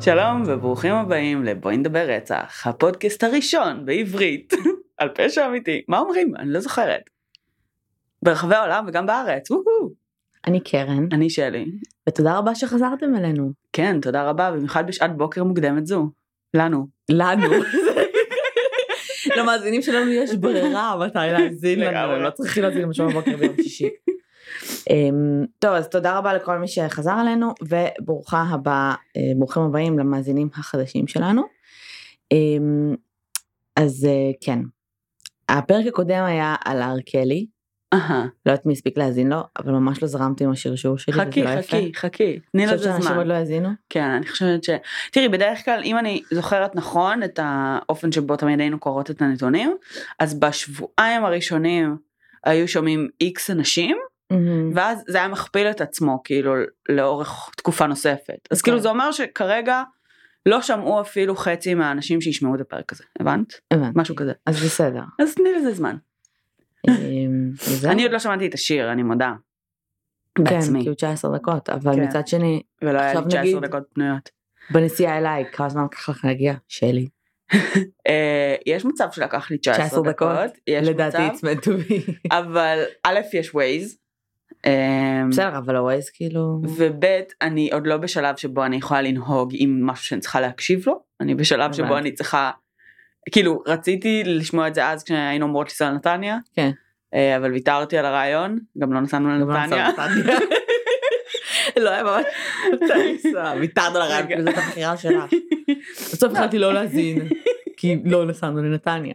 שלום וברוכים הבאים לבואי נדבר רצח, הפודקאסט הראשון בעברית על פשע אמיתי. מה אומרים? אני לא זוכרת. ברחבי העולם וגם בארץ, וואו. אני קרן, אני שלי. ותודה רבה שחזרתם אלינו. כן, תודה רבה, במיוחד בשעת בוקר מוקדמת זו. לנו. לנו. למאזינים שלנו יש ברירה מתי להאזין לנו. הם לא צריכים להאזין בשבוע בבוקר ביום שישי. אמ, טוב אז תודה רבה לכל מי שחזר אלינו וברוכה הבאה, אה, ברוכים הבאים למאזינים החדשים שלנו. אמ, אז אה, כן, הפרק הקודם היה על הר קלי, לא יודעת מי הספיק להאזין לו, אבל ממש לא זרמתי עם השרשור שלי, חכי, לא. חכי, חכי. תני חושבת לזה שאנשים זמן. עוד לא האזינו? כן, אני חושבת ש... תראי, בדרך כלל, אם אני זוכרת נכון את האופן שבו תמיד היינו קוראות את הנתונים, אז בשבועיים הראשונים היו שומעים איקס אנשים, מהמם. ואז זה היה מכפיל את עצמו, כאילו, לאורך תקופה נוספת. אז אוקיי. כאילו זה אומר שכרגע לא שמעו אפילו חצי מהאנשים שישמעו את הפרק הזה, הבנת? הבנתי. משהו כזה. אז בסדר. אז תני לזה זמן. אמ. אני עוד לא שמעתי את השיר, אני מודה. כן, בעצמי. כי הוא 19 דקות, אבל כן. מצד שני, ולא היה לי עכשיו 19 נגיד- דקות פנויות. בנסיעה אליי, כמה זמן לקח לך להגיע? שלי. אה, יש מצב שלקח לי 19 19 דקות, דקות? לדעתי it's meant to be. אבל א' יש ווייז, בסדר, אבל הווייז כאילו... וב' אני עוד לא בשלב שבו אני יכולה לנהוג עם משהו שאני צריכה להקשיב לו, אני בשלב שבו. אני צריכה, כאילו רציתי לשמוע את זה אז כשהיינו אומרות לנסוע לנתניה, כן. אה, אבל ויתרתי על הרעיון, גם לא נסענו לא לנתניה. לא היה ממש ויתרת על הרעיון, זאת הבחירה שלך. בסוף החלטתי לא להזין, כי לא נסענו לנתניה.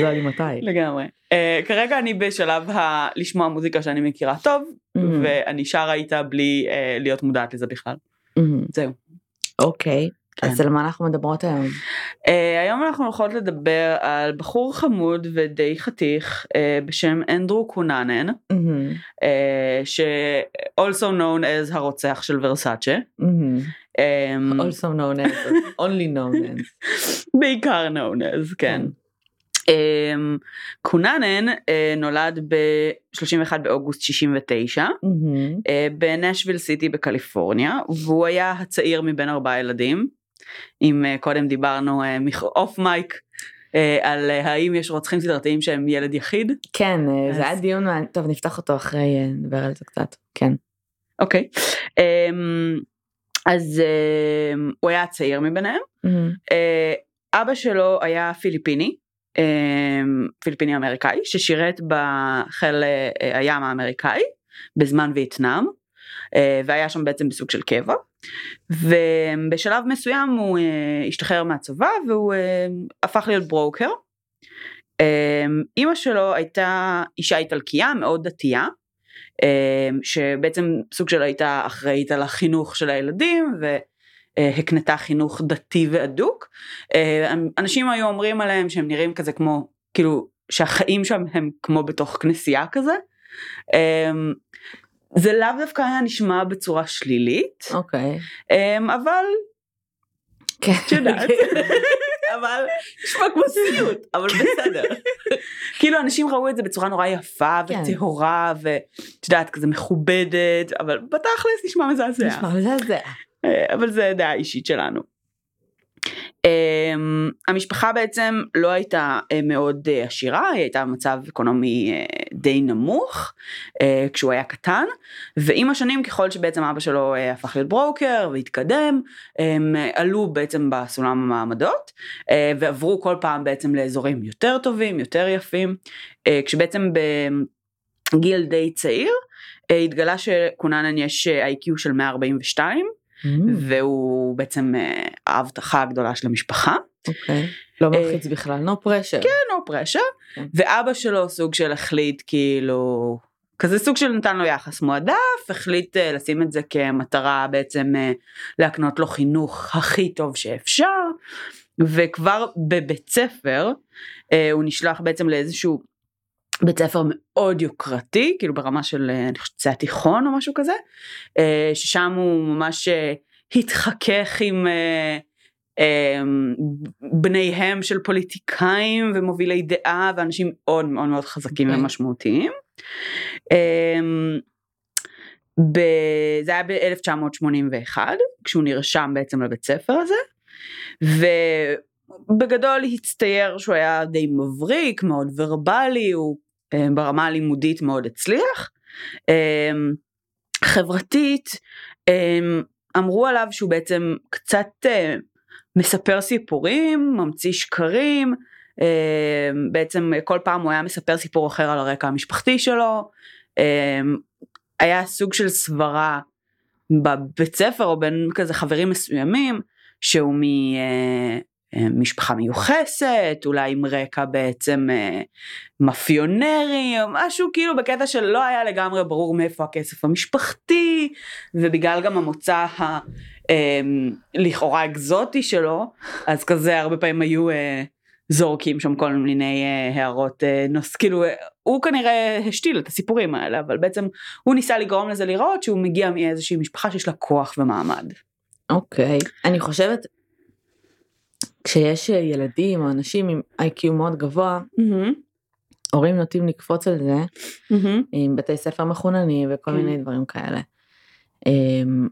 לא היה לי מתי. לגמרי. אה, כרגע אני בשלב ה... לשמוע מוזיקה שאני מכירה טוב, מהמם. ואני שרה איתה בלי אה, להיות מודעת לזה בכלל. מהמם. זהו. אוקיי, כן. אז על מה אנחנו מדברות היום? Uh, היום אנחנו הולכות לדבר על בחור חמוד ודי חתיך uh, בשם אנדרו קוננן, מהמם. uh, ש- also known as הרוצח של ורסאצ'ה. מהמם. Um, Also known as, only known as. בעיקר known as, כן. Um, קוננן uh, נולד ב-31 באוגוסט 69 מהמם. uh, בנשיונל סיטי בקליפורניה, והוא היה הצעיר מבין ארבעה ילדים. אם uh, קודם דיברנו off mic על האם יש רוצחים סדרתיים שהם ילד יחיד. כן, אה, זה אז- היה דיון. טוב נפתח אותו אחרי, אה, נדבר על זה קצת. כן. אוקיי. Um, אז um, הוא היה הצעיר מביניהם. Uh, אבא שלו היה פיליפיני, פיליפיני אמריקאי, ששירת בחיל uh, הים האמריקאי בזמן וייטנאם, uh, והיה שם בעצם בסוג של קבע. ובשלב מסוים הוא uh, השתחרר מהצבא והוא הפך להיות ברוקר. Um, אימא שלו הייתה אישה איטלקייה מאוד דתייה, um, שבעצם סוג של הייתה אחראית על החינוך של הילדים והקנתה חינוך דתי והדוק. אה, אנשים היו אומרים עליהם שהם נראים כזה כמו, כאילו שהחיים שם הם כמו בתוך כנסייה כזה. אה, זה לאו דווקא היה נשמע בצורה שלילית, אוקיי. אה, אבל כן. את יודעת. אבל נשמע כמו סיוט, אבל בסדר. כאילו אנשים ראו את זה בצורה נורא יפה כן. וטהורה ואת יודעת כזה מכובדת, אבל בתכלס נשמע מזעזע. נשמע מזעזע. אה, אבל זה דעה אישית שלנו. Um, המשפחה בעצם לא הייתה uh, מאוד uh, עשירה, היא הייתה במצב אקונומי די נמוך כשהוא היה קטן, ועם השנים ככל שבעצם אבא שלו הפך להיות ברוקר והתקדם, הם עלו בעצם בסולם המעמדות, ועברו כל פעם בעצם לאזורים יותר טובים, יותר יפים, כשבעצם בגיל די צעיר, התגלה שקוננן יש איי-קיו של 142, מהמם. והוא בעצם אה, ההבטחה הגדולה של המשפחה. אוקיי. לא מלחיץ בכלל, no pressure. כן, no pressure. כן. ואבא שלו סוג של החליט כאילו, כזה סוג של נתן לו יחס מועדף, החליט אה, לשים את זה כמטרה בעצם אה, להקנות לו חינוך הכי טוב שאפשר, וכבר בבית ספר אה, הוא נשלח בעצם לאיזשהו בית ספר מאוד יוקרתי, כאילו ברמה של, אה, אני חושבת שזה התיכון או משהו כזה, אה, ששם הוא ממש אה, התחכך עם בניהם של פוליטיקאים ומובילי דעה ואנשים מאוד מאוד מאוד חזקים אוקיי. ומשמעותיים. ב- זה היה ב-1981 כשהוא נרשם בעצם לבית ספר הזה ובגדול הצטייר שהוא היה די מבריק מאוד ורבלי הוא ברמה הלימודית מאוד הצליח. אה, חברתית אה, אמרו עליו שהוא בעצם קצת אה, מספר סיפורים ממציא שקרים אה, בעצם כל פעם הוא היה מספר סיפור אחר על הרקע המשפחתי שלו. אה, היה סוג של סברה בבית ספר או בין כזה חברים מסוימים שהוא ממשפחה מיוחסת אולי עם רקע בעצם אה, מאפיונרי או משהו כאילו בקטע שלא היה לגמרי ברור מאיפה הכסף המשפחתי ובגלל גם המוצא ה... אה, לכאורה אקזוטי שלו אז כזה הרבה פעמים היו אה, זורקים שם כל מיני אה, הערות אה, נוס כאילו אה, הוא כנראה השתיל את הסיפורים האלה אבל בעצם הוא ניסה לגרום לזה לראות שהוא מגיע מאיזושהי משפחה שיש לה כוח ומעמד. אוקיי. אני חושבת, כשיש ילדים או אנשים עם איי-קיו מאוד גבוה, הורים נוטים לקפוץ על זה עם בתי ספר מחוננים וכל כן. מיני דברים כאלה. אמ,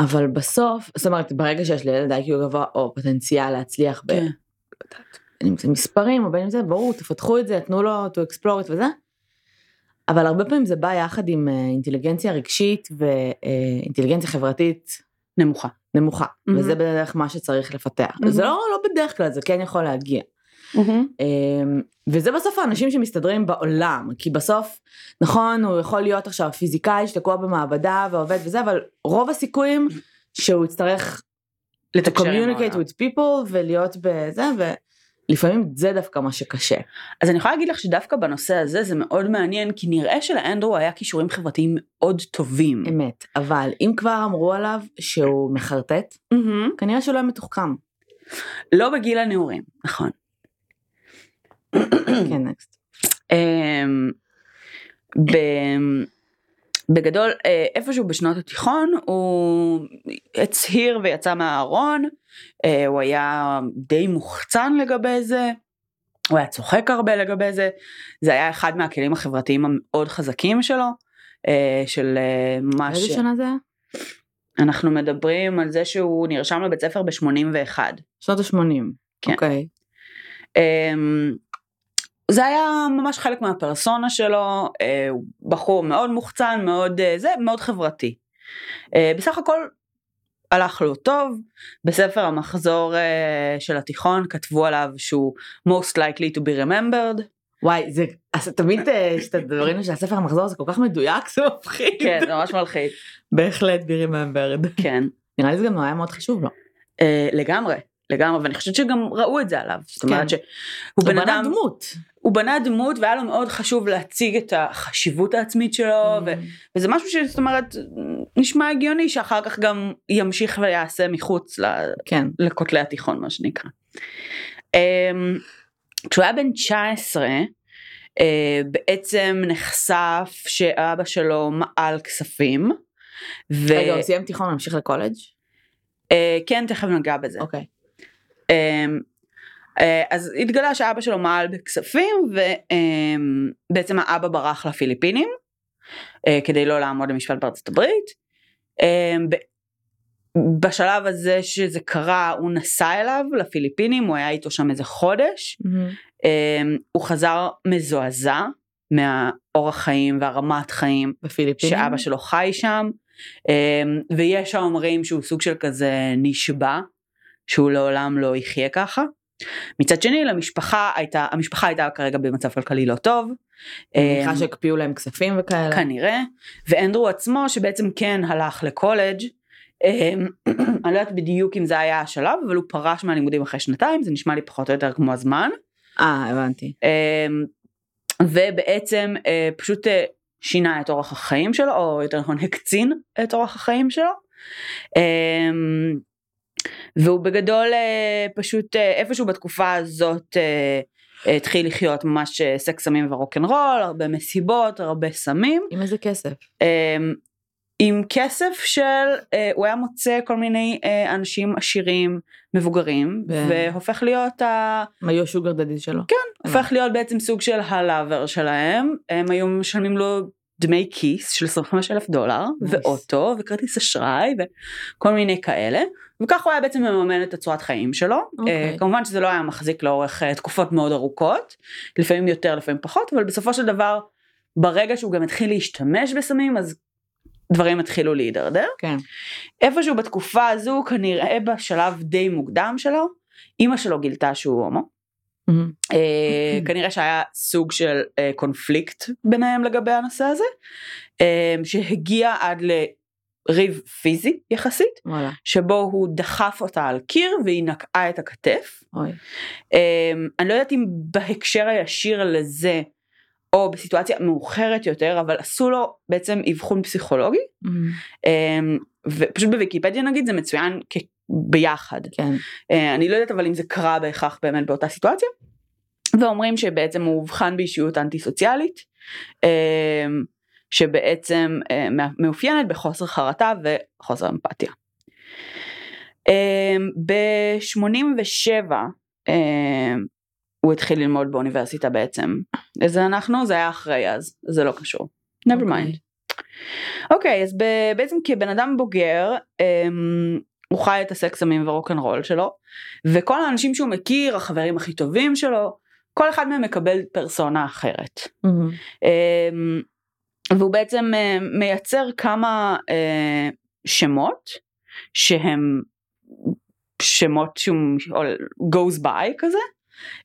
אבל בסוף, זאת אומרת, ברגע שיש לילד איי-קיו גבוה או פוטנציאל להצליח ב... כן. בין אם זה מספרים או בין אם זה ברור תפתחו את זה תנו לו to explore it וזה. אבל הרבה פעמים זה בא יחד עם אה, אינטליגנציה רגשית ואינטליגנציה חברתית נמוכה. נמוכה Mhm. וזה בדרך מה שצריך לפתח Mhm. זה לא לא בדרך כלל זה כן יכול להגיע אמ, וזה בסוף האנשים שמסתדרים בעולם כי בסוף נכון הוא יכול להיות עכשיו פיזיקאי שתקוע במעבדה ועובד וזה אבל רוב הסיכויים שהוא יצטרך לתקשר עם communicate העולם. with people ולהיות בזה ולפעמים זה דווקא מה שקשה. אז אני יכולה להגיד לך שדווקא בנושא הזה זה מאוד מעניין כי נראה שלאנדרו היה כישורים חברתיים מאוד טובים. אמת אבל אם כבר אמרו עליו שהוא מחרטט מהמם. כנראה שהוא לא היה מתוחכם. לא בגיל הנעורים נכון. כן נקסט. אמ, ב- בגדול אה, איפשהו בשנות התיכון הוא הצהיר ויצא מהארון אה, הוא היה די מוחצן לגבי זה הוא היה צוחק הרבה לגבי זה זה היה אחד מהכלים החברתיים המאוד חזקים שלו אה, של מה איזה שנה זה היה? אנחנו מדברים על זה שהוא נרשם לבית ספר ב-81 שנות ה-80. כן. אוקיי. אמ, זה היה ממש חלק מהפרסונה שלו, אה, הוא בחור מאוד מוחצן, מאוד אה, זה, מאוד חברתי. אה, בסך הכל הלך לו טוב, בספר המחזור של התיכון כתבו עליו שהוא most likely to be remembered. וואי זה אז תמיד אה, שאתה דברים של הספר המחזור זה כל כך מדויק זה מפחיד. כן, זה ממש מלחיץ. בהחלט בירי מהברד. כן, נראה לי זה גם היה מאוד חשוב לו. לגמרי, לגמרי, ואני חושבת שגם ראו את זה עליו. זאת אומרת כן. שהוא הוא בן בנה אדם, דמות. הוא בנה דמות והיה לו מאוד חשוב להציג את החשיבות העצמית שלו, ו... וזה משהו שזאת אומרת נשמע הגיוני שאחר כך גם ימשיך ויעשה מחוץ ל- כן. לכותלי התיכון מה שנקרא. אמ, כשהוא היה בן 19 אה, בעצם נחשף שאבא שלו מעל כספים. רגע הוא סיים תיכון ממשיך לקולג'? וכן תכף נגע בזה. אוקיי. אמ, אה, אז התגלה שאבא שלו מעל בכספים ובעצם האבא ברח לפיליפינים אה, כדי לא לעמוד למשפט בארצות הברית. אמ, בשלב הזה שזה קרה הוא נסע אליו לפיליפינים הוא היה איתו שם איזה חודש אמ, הוא חזר מזועזע מהאורח חיים והרמת חיים בפיליפינים? שאבא שלו חי שם אמ, ויש האומרים שהוא סוג של כזה נשבע שהוא לעולם לא יחיה ככה. מצד שני למשפחה הייתה המשפחה הייתה כרגע במצב כלכלי לא טוב. אני מניחה אמ, שהקפיאו להם כספים וכאלה. כנראה ואנדרו עצמו שבעצם כן הלך לקולג' אמ, אני לא יודעת בדיוק אם זה היה השלב אבל הוא פרש מהלימודים אחרי שנתיים זה נשמע לי פחות או יותר כמו הזמן. אה הבנתי. אמ, ובעצם אה, פשוט אה, שינה את אורח החיים שלו או יותר נכון הקצין את אורח החיים שלו. אמ, והוא בגדול אה, פשוט אה, איפשהו בתקופה הזאת אה, התחיל לחיות ממש סקס סמים ורוקנרול הרבה מסיבות הרבה סמים עם איזה כסף? אמ, עם כסף של הוא היה מוצא כל מיני אנשים עשירים מבוגרים ו- והופך להיות ה... הם היו השוגר דדי שלו. הופך להיות בעצם סוג של הלאבר שלהם, הם היו משלמים לו דמי כיס של 25 אלף דולר. ואוטו וכרטיס אשראי וכל מיני כאלה וכך הוא היה בעצם מממן את הצורת חיים שלו אוקיי. uh, כמובן שזה לא היה מחזיק לאורך uh, תקופות מאוד ארוכות לפעמים יותר לפעמים פחות אבל בסופו של דבר ברגע שהוא גם התחיל להשתמש בסמים אז דברים התחילו להידרדר כן. איפשהו בתקופה הזו כנראה בשלב די מוקדם שלו אימא שלו גילתה שהוא הומו מהמם. אה, כנראה שהיה סוג של אה, קונפליקט ביניהם לגבי הנושא הזה אה, שהגיע עד לריב פיזי יחסית וואלה. שבו הוא דחף אותה על קיר והיא נקעה את הכתף אוי. אה, אני לא יודעת אם בהקשר הישיר לזה או בסיטואציה מאוחרת יותר אבל עשו לו בעצם אבחון פסיכולוגי מהמם. אה, ופשוט בוויקיפדיה נגיד זה מצוין כ- ביחד כן. אה, אני לא יודעת אבל אם זה קרה בהכרח באמת באותה סיטואציה. ואומרים שבעצם הוא אובחן באישיות אנטי סוציאלית אה, שבעצם אה, מאופיינת בחוסר חרטה וחוסר אמפתיה. ב-87 הוא התחיל ללמוד באוניברסיטה בעצם. איזה אנחנו? זה היה אחרי אז, זה לא קשור. never אוקיי. mind. אוקיי, אז ב- בעצם כבן אדם בוגר, הוא חי את הסקס סמים ורוקנרול שלו, וכל האנשים שהוא מכיר, החברים הכי טובים שלו, כל אחד מהם מקבל פרסונה אחרת. אמ, והוא בעצם אה, מייצר כמה אה, שמות שהם שמות שהוא goes by כזה.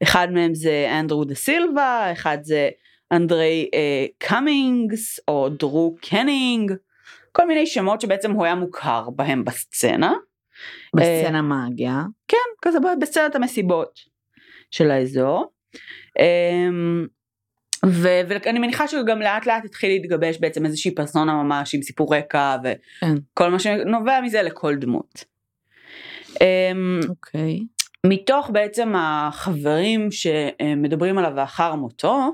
אחד מהם זה אנדרו דה סילבה, אחד זה אנדרי אה, קאמינגס או דרו קנינג, כל מיני שמות שבעצם הוא היה מוכר בהם בסצנה. בסצנה מאגיה. כן, כזה בסצנת המסיבות של האזור. אמ, ו- ואני מניחה שגם לאט לאט התחיל להתגבש בעצם איזושהי פרסונה ממש עם סיפור רקע כן. וכל מה שנובע מזה לכל דמות. אמ, אוקיי. מתוך בעצם החברים שמדברים עליו לאחר מותו,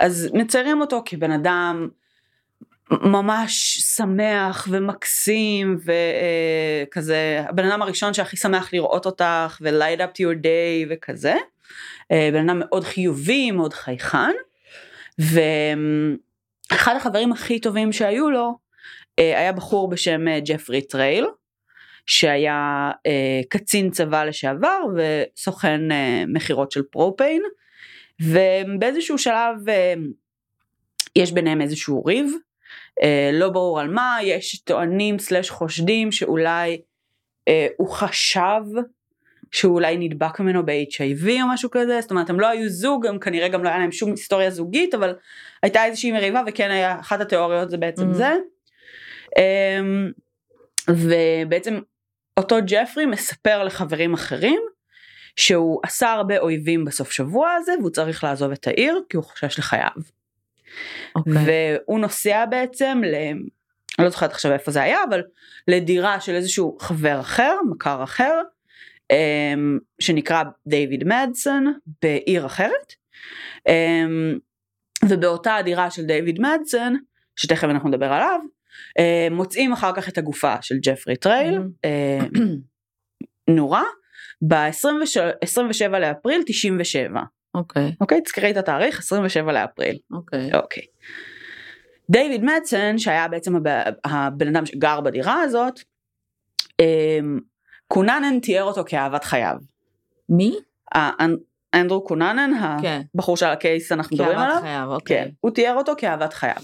אז מציירים אותו כבן אדם ממש שמח ומקסים וכזה הבן אדם הראשון שהכי שמח לראות אותך ו-light up to your day וכזה. אה, בן אדם מאוד חיובי, מאוד חייכן. ואחד החברים הכי טובים שהיו לו אה, היה בחור בשם אה, ג'פרי טרייל. שהיה אה, קצין צבא לשעבר וסוכן אה, מכירות של propane ובאיזשהו שלב אה, יש ביניהם איזשהו ריב אה, לא ברור על מה יש טוענים סלש חושדים שאולי אה, הוא חשב שהוא אולי נדבק ממנו ב-HIV או משהו כזה זאת אומרת הם לא היו זוג הם כנראה גם לא היה להם שום היסטוריה זוגית אבל הייתה איזושהי מריבה וכן היה אחת התיאוריות זה בעצם Mhm. זה. אמ, ובעצם אותו ג'פרי מספר לחברים אחרים שהוא עשה הרבה אויבים בסוף שבוע הזה והוא צריך לעזוב את העיר כי הוא חושש לחייו. אוקיי. והוא נוסע בעצם ל... אני לא זוכרת עכשיו איפה זה היה אבל לדירה של איזשהו חבר אחר מכר אחר אמ, שנקרא דיוויד מדסון בעיר אחרת אמ, ובאותה הדירה של דיוויד מדסון שתכף אנחנו נדבר עליו אה, מוצאים אחר כך את הגופה של ג'פרי טרייל. אה, נורה ב-27 לאפריל 97 אוקיי. אוקיי תזכרי את התאריך 27 לאפריל אוקיי. אוקיי. דיוויד מצן שהיה בעצם הב- הבן אדם שגר בדירה הזאת, קוננן תיאר אותו כאהבת חייו. מי? אנדרו קוננן, כן. הבחור שעל הקייס אנחנו מדברים כאהבת עליו, חייו, כן, אוקיי. הוא תיאר אותו כאהבת חייו.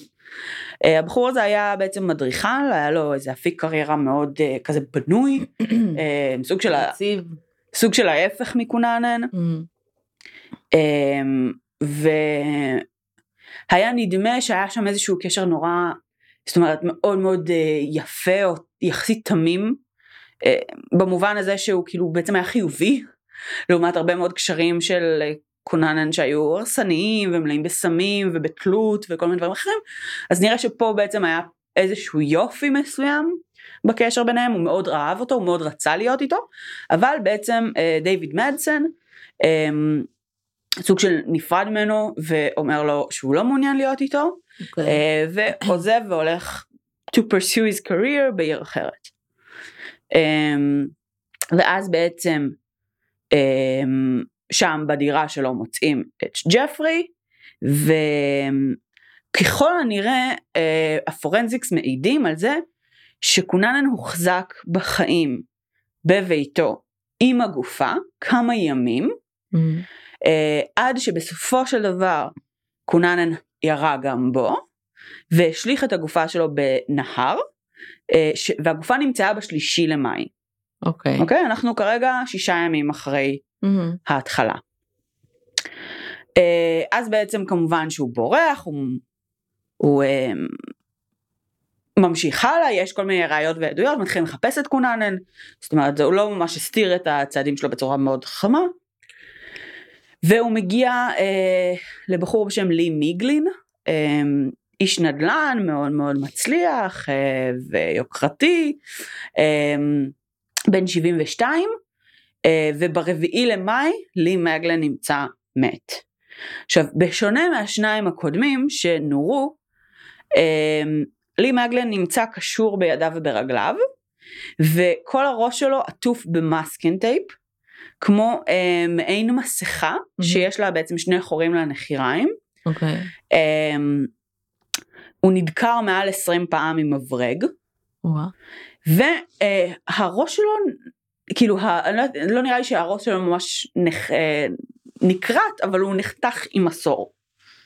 אה, הבחור הזה היה בעצם מדריכן, היה לו איזה אפיק קריירה מאוד אה, כזה בנוי, אה, סוג של יציב. סוג של ההפך מקוננן. מהמם. אמ, והיה נדמה שהיה שם איזשהו קשר נורא, זאת אומרת מאוד מאוד יפה או יחסית תמים, במובן הזה שהוא כאילו בעצם היה חיובי, לעומת הרבה מאוד קשרים של אה, קוננן שהיו הרסניים ומלאים בסמים ובתלות וכל מיני דברים אחרים, אז נראה שפה בעצם היה איזשהו יופי מסוים בקשר ביניהם, הוא מאוד אהב אותו, הוא מאוד רצה להיות איתו, אבל בעצם אה, דיוויד מדסון, אמ, סוג של נפרד ממנו ואומר לו שהוא לא מעוניין להיות איתו אוקיי. אה, ועוזב והולך to pursue his career בעיר אחרת. אמ, ואז בעצם אמ, שם בדירה שלו מוצאים את ג'פרי ככל הנראה אה, הפורנזיקס מעידים על זה שקוננן הוחזק בחיים בביתו עם הגופה כמה ימים Mm. אה, עד שבסופו של דבר קוננן ירה גם בו והשליך את הגופה שלו בנהר ש... והגופה נמצאה בשלישי למאי. אוקיי. אוקיי? אנחנו כרגע שישה ימים אחרי מהמם. ההתחלה. אה, אז בעצם כמובן שהוא בורח, הוא, הוא אה, ממשיך הלאה, יש כל מיני ראיות ועדויות, מתחילים לחפש את קוננן, זאת אומרת הוא לא ממש הסתיר את הצעדים שלו בצורה מאוד חכמה. והוא מגיע אה, לבחור בשם לי מיגלין, אה, איש נדל"ן מאוד מאוד מצליח אה, ויוקרתי, אה, בן 72, אה, וברביעי למאי לי מגלן נמצא מת. עכשיו בשונה מהשניים הקודמים שנורו, אה, לי מגלן נמצא קשור בידיו וברגליו, וכל הראש שלו עטוף במאסקין טייפ, כמו אה, מעין מסכה Mhm. שיש לה בעצם שני חורים לנחיריים. אוקיי. אה, הוא נדקר מעל 20 פעם עם מברג. והראש שלו, כאילו, לא, לא נראה לי שהראש שלו ממש נח, אה, נקרט, אבל הוא נחתך עם מסור.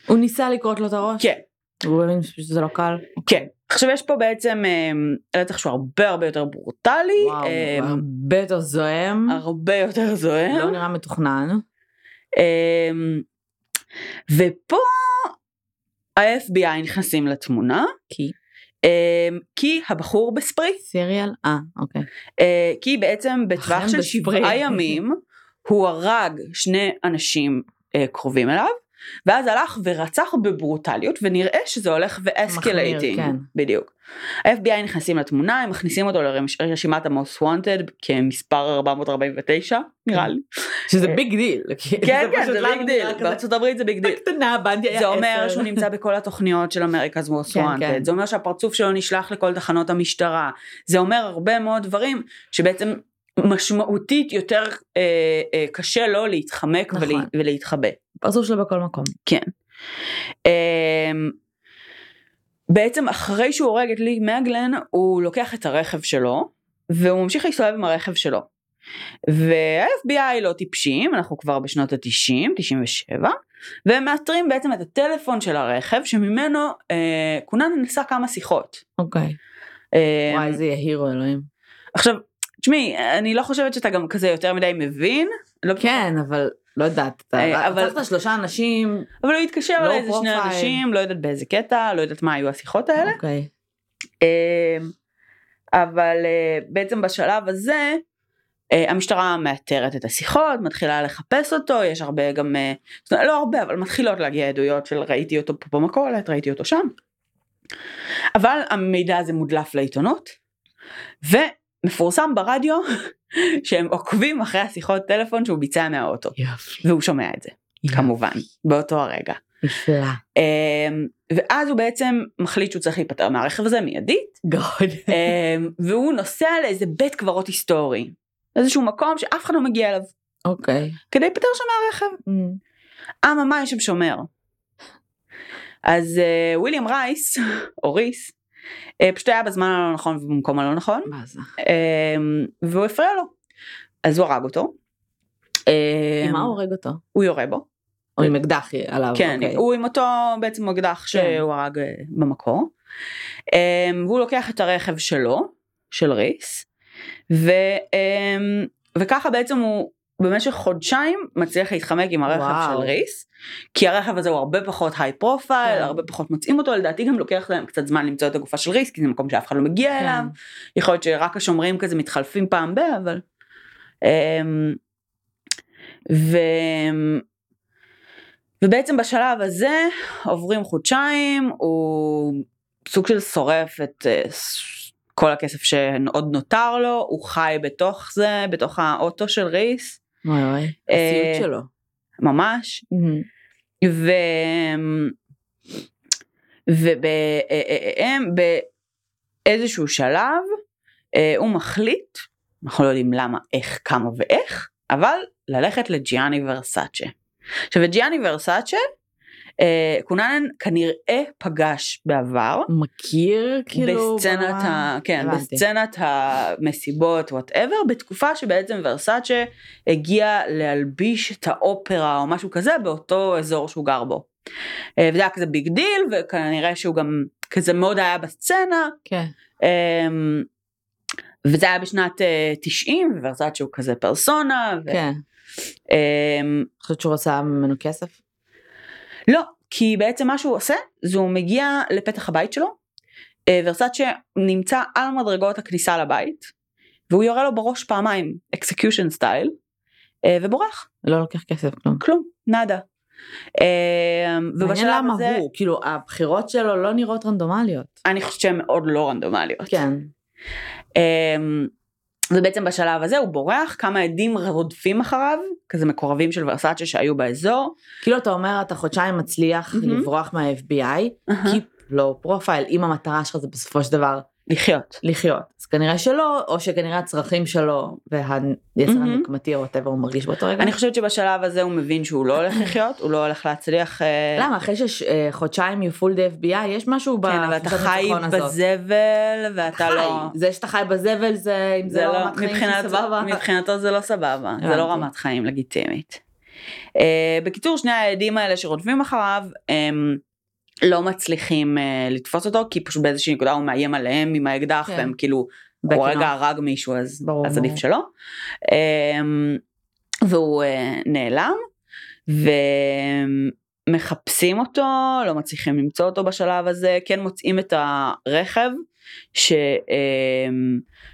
הוא ניסה לקרות לו את הראש? כן, הוא הבין שזה לא קל? כן. עכשיו יש פה בעצם אה, רצח שהוא הרבה הרבה יותר ברוטלי, וואו, אה, הרבה יותר זועם. הרבה יותר זוהם. לא נראה מתוכנן. ופה ה-FBI נכנסים לתמונה, כי? אה, כי הבחור בספרי, סיריאל? אה, אוקיי. אה, כי בעצם בטווח של. שבעה ימים הוא הרג שני אנשים אה, קרובים אליו, ואז הלך ורצח בברוטליות, ונראה שזה הולך ו-escalating. כן. בדיוק. ה-FBI נכנסים לתמונה, הם מכניסים אותו לרשימת ה-most wanted כמספר 449, נראה לי. שזה big deal. כן, כן, זה big deal. בארצות הברית זה big deal. בקטנה, בנדי היה זה אומר. שהוא נמצא בכל התוכניות של America's most כן, wanted, כן. זה אומר שהפרצוף שלו נשלח לכל תחנות המשטרה, זה אומר הרבה מאוד דברים שבעצם משמעותית יותר אה, אה, קשה לו להתחמק נכון. ולה, ולהתחבא. פרצוף שלו בכל מקום. כן. אה, בעצם אחרי שהוא הורג את לי מגלן הוא לוקח את הרכב שלו והוא ממשיך להסתובב עם הרכב שלו. וה-FBI לא טיפשים, אנחנו כבר בשנות ה-90, 97, והם מאתרים בעצם את הטלפון של הרכב שממנו אה, קונן נסע כמה שיחות. אוקיי. אה, וואי, איזה יהירו אלוהים. עכשיו, תשמעי, אני לא חושבת שאתה גם כזה יותר מדי מבין, לא, כן, אבל לא יודעת. אה, אבל- אבל... רצחת שלושה אנשים. אבל הוא התקשר לא לאיזה שני. אנשים, לא יודעת באיזה קטע, לא יודעת מה היו השיחות האלה. אוקיי. אה, אבל אה, בעצם בשלב הזה אה, המשטרה מאתרת את השיחות, מתחילה לחפש אותו, יש הרבה גם, לא הרבה, אבל מתחילות להגיע עדויות של ראיתי אותו פה במכולת, ראיתי אותו שם. אבל המידע הזה מודלף לעיתונות, ומפורסם ברדיו שהם עוקבים אחרי השיחות טלפון שהוא ביצע מהאוטו, יופי. והוא שומע את זה, כמובן, באותו הרגע. נפלא. אמ, ואז הוא בעצם מחליט שהוא צריך להיפטר מהרכב הזה מיידית, גוד. אמ, והוא נוסע לאיזה בית קברות היסטורי, איזשהו מקום שאף אחד לא מגיע אליו, אוקיי. כדי להיפטר שם מהרכב. אממה יש שם שומר. אז אה, וויליאם רייס, או ריס, פשוט היה בזמן הלא נכון ובמקום הלא נכון, מה זה? אמ, והוא הפריע לו. אז הוא הרג אותו. אמ, מה הוא הורג אותו? הוא יורה בו. או עם אקדח עליו. כן, אוקיי. הוא עם אותו בעצם אקדח שהוא הרג אה, במקור. אמ, והוא לוקח את הרכב שלו, של ריס, ו, אמ, וככה בעצם הוא במשך חודשיים מצליח להתחמק עם הרכב וואו. של ריס, כי הרכב הזה הוא הרבה פחות high profile, כן. הרבה פחות מוצאים אותו, לדעתי גם לוקח להם קצת זמן למצוא את הגופה של ריס, כי זה מקום שאף אחד לא מגיע כן. אליו, יכול להיות שרק השומרים כזה מתחלפים פעם ב... אבל... אמ, ו... ובעצם בשלב הזה עוברים חודשיים, הוא סוג של שורף את אה, כל הכסף שעוד נותר לו, הוא חי בתוך זה, בתוך האוטו של ריס, וואי וואי. אה, הסיוט שלו. ממש, ו... ובאיזשהו שלב אה, הוא מחליט, אנחנו לא יודעים למה, איך, כמה ואיך, אבל ללכת לג'יאני ורסאצ'ה. עכשיו את ג'יאני ורסאצ'ה אה, קוננן כנראה פגש בעבר. מכיר כאילו? בסצנת, ה... כן, הבנתי. בסצנת המסיבות whatever בתקופה שבעצם ורסאצ'ה הגיע להלביש את האופרה או משהו כזה באותו אזור שהוא גר בו. אה, וזה היה כזה big deal וכנראה שהוא גם כזה מאוד היה בסצנה כן. אמ, וזה היה בשנת אה, 90 וורסאצ'ה הוא כזה פרסונה. ו... כן. אמ, אני חושבת שהוא עשה ממנו כסף. לא, כי בעצם מה שהוא עושה זה הוא מגיע לפתח הבית שלו, אה, ורסאצ'ה נמצא על מדרגות הכניסה לבית, והוא יורה לו בראש פעמיים, execution style, ובורח, לא לוקח כסף כלום. כלום, nada. אה, ובשלב למה הזה, הוא, כאילו הבחירות שלו לא נראות רנדומליות. אני חושבת שהן מאוד לא רנדומליות. כן. ובעצם בשלב הזה הוא בורח, כמה עדים רודפים אחריו, כזה מקורבים של ורסאצ'ה שהיו באזור. כאילו אתה אומר אתה חודשיים מצליח מהמם. לברוח מה-FBI, keep low profile, אם המטרה שלך זה בסופו של דבר לחיות. לחיות. אז כנראה שלא, או שכנראה הצרכים שלו והיצר מהמם. הנקמתי או whatever הוא מרגיש באותו רגע. אני חושבת שבשלב הזה הוא מבין שהוא לא הולך לחיות, הוא לא הולך להצליח. אה, למה אחרי שחודשיים you full the FBI יש משהו כן, אבל אתה חי. בזבל ואתה לא... זה שאתה חי בזבל זה אם זה לא רמת חיים של סבבה. מבחינתו זה לא סבבה, זה לא. רמת חיים לגיטימית. אה, בקיצור שני העדים האלה שרודפים אחריו הם לא מצליחים אה, לתפוס אותו כי פשוט באיזושהי נקודה הוא מאיים עליהם עם האקדח כן. והם כאילו הוא רגע. הרג מישהו אז ברור, אז עדיף. שלא. אה, והוא אה, נעלם ומחפשים אותו לא מצליחים למצוא אותו בשלב הזה כן מוצאים את הרכב ש, אה,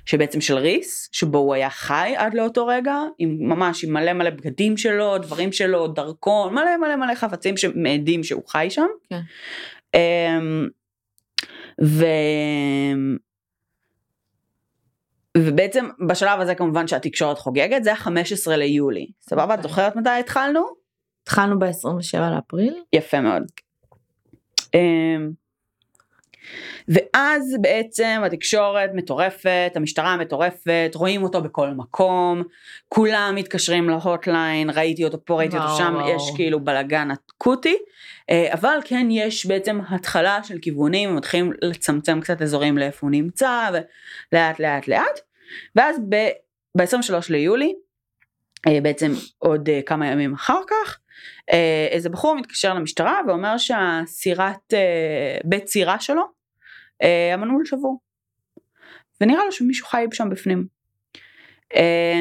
שבעצם של ריס שבו הוא היה חי עד לאותו רגע עם ממש עם מלא מלא בגדים שלו דברים שלו דרכון מלא מלא מלא חפצים שמעידים שהוא חי שם. כן. אמ, ו... ובעצם בשלב הזה כמובן שהתקשורת חוגגת זה ה-15 ליולי סבבה את אוקיי. זוכרת מתי התחלנו? התחלנו ב-27 לאפריל. יפה מאוד. ואז בעצם התקשורת מטורפת, המשטרה מטורפת, רואים אותו בכל מקום, כולם מתקשרים להוטליין, ראיתי אותו פה, ראיתי אותו וואו, שם, וואו. יש כאילו בלאגן אקוטי, אה, אבל כן יש בעצם התחלה של כיוונים, מתחילים לצמצם קצת אזורים לאיפה הוא נמצא, ולאט לאט לאט, ואז ב-23 ליולי, אה, בעצם עוד אה, כמה ימים אחר כך, איזה בחור מתקשר למשטרה ואומר שהסירת אה, בית סירה שלו, אה, המנעול שבור. ונראה לו שמישהו חי שם בפנים. אה,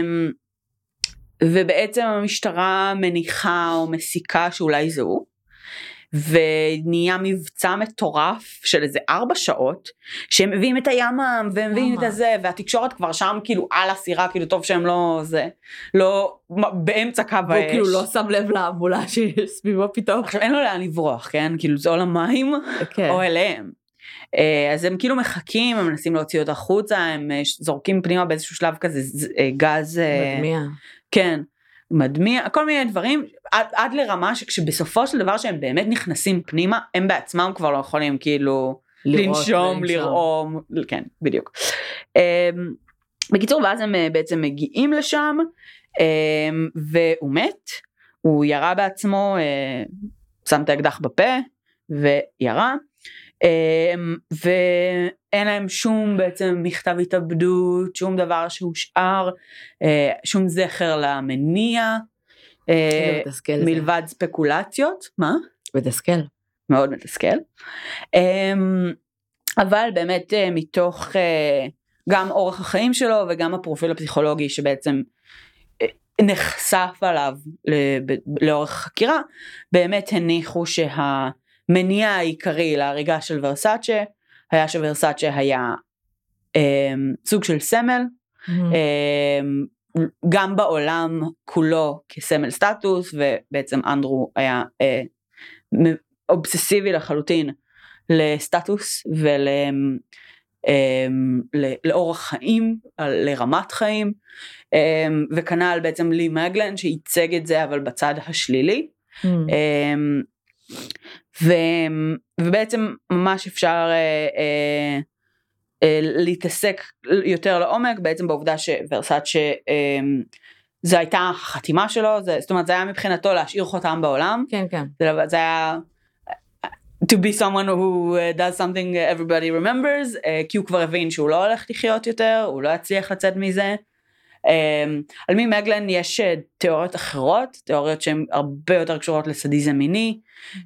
ובעצם המשטרה מניחה או מסיקה שאולי זה הוא. ונהיה מבצע מטורף של איזה ארבע שעות שהם מביאים את הימ"מ והם מביאים את? הזה והתקשורת כבר שם כאילו על הסירה כאילו טוב שהם לא זה לא באמצע קו האש. כאילו לא שם לב להמולה שיש סביבו פתאום. עכשיו אין לו לאן לברוח כן כאילו זה או למים כן. או אליהם. אה, אז הם כאילו מחכים הם מנסים להוציא אותה החוצה הם אה, זורקים פנימה באיזשהו שלב כזה אה, גז מדמיע. כן מדמיע כל מיני דברים עד, עד לרמה שכשבסופו של דבר שהם באמת נכנסים פנימה הם בעצמם כבר לא יכולים כאילו לראות לנשום. לרעום כן בדיוק. אמ, בקיצור ואז הם אה, בעצם מגיעים לשם אמ, והוא מת הוא ירה בעצמו אה, שם את האקדח בפה וירה ואין להם שום בעצם מכתב התאבדות שום דבר שהושאר אה, שום זכר למניע אה, זה. מלבד ספקולציות מה? מתסכל. מאוד מתסכל. אמ, אבל באמת אה, מתוך גם אורח החיים שלו וגם הפרופיל הפסיכולוגי שבעצם נחשף עליו לאורך החקירה, באמת הניחו שהמניע העיקרי להריגה של ורסאצ'ה היה שוורסאצ'ה היה אמ, סוג של סמל, אמ, גם בעולם כולו כסמל סטטוס ובעצם אנדרו היה אה, אובססיבי לחלוטין לסטטוס ולאורח חיים, על- לרמת חיים אמ, וכנ"ל בעצם לי מגלן שייצג את זה אבל בצד השלילי Mm. אמ, ו, ובעצם ממש אפשר אה, אה, אה, להתעסק יותר לעומק בעצם בעובדה שוורסאצ'ה אה, זה הייתה החתימה שלו, זה, זאת אומרת זה היה מבחינתו להשאיר חותם בעולם, כן כן. זה, זה היה to be someone who uh, does something everybody remembers, uh, כי הוא כבר הבין שהוא לא הולך לחיות יותר, הוא לא יצליח לצאת מזה. Um, על מי מגלן יש uh, תיאוריות אחרות, תיאוריות שהן הרבה יותר קשורות לסדיזם מיני,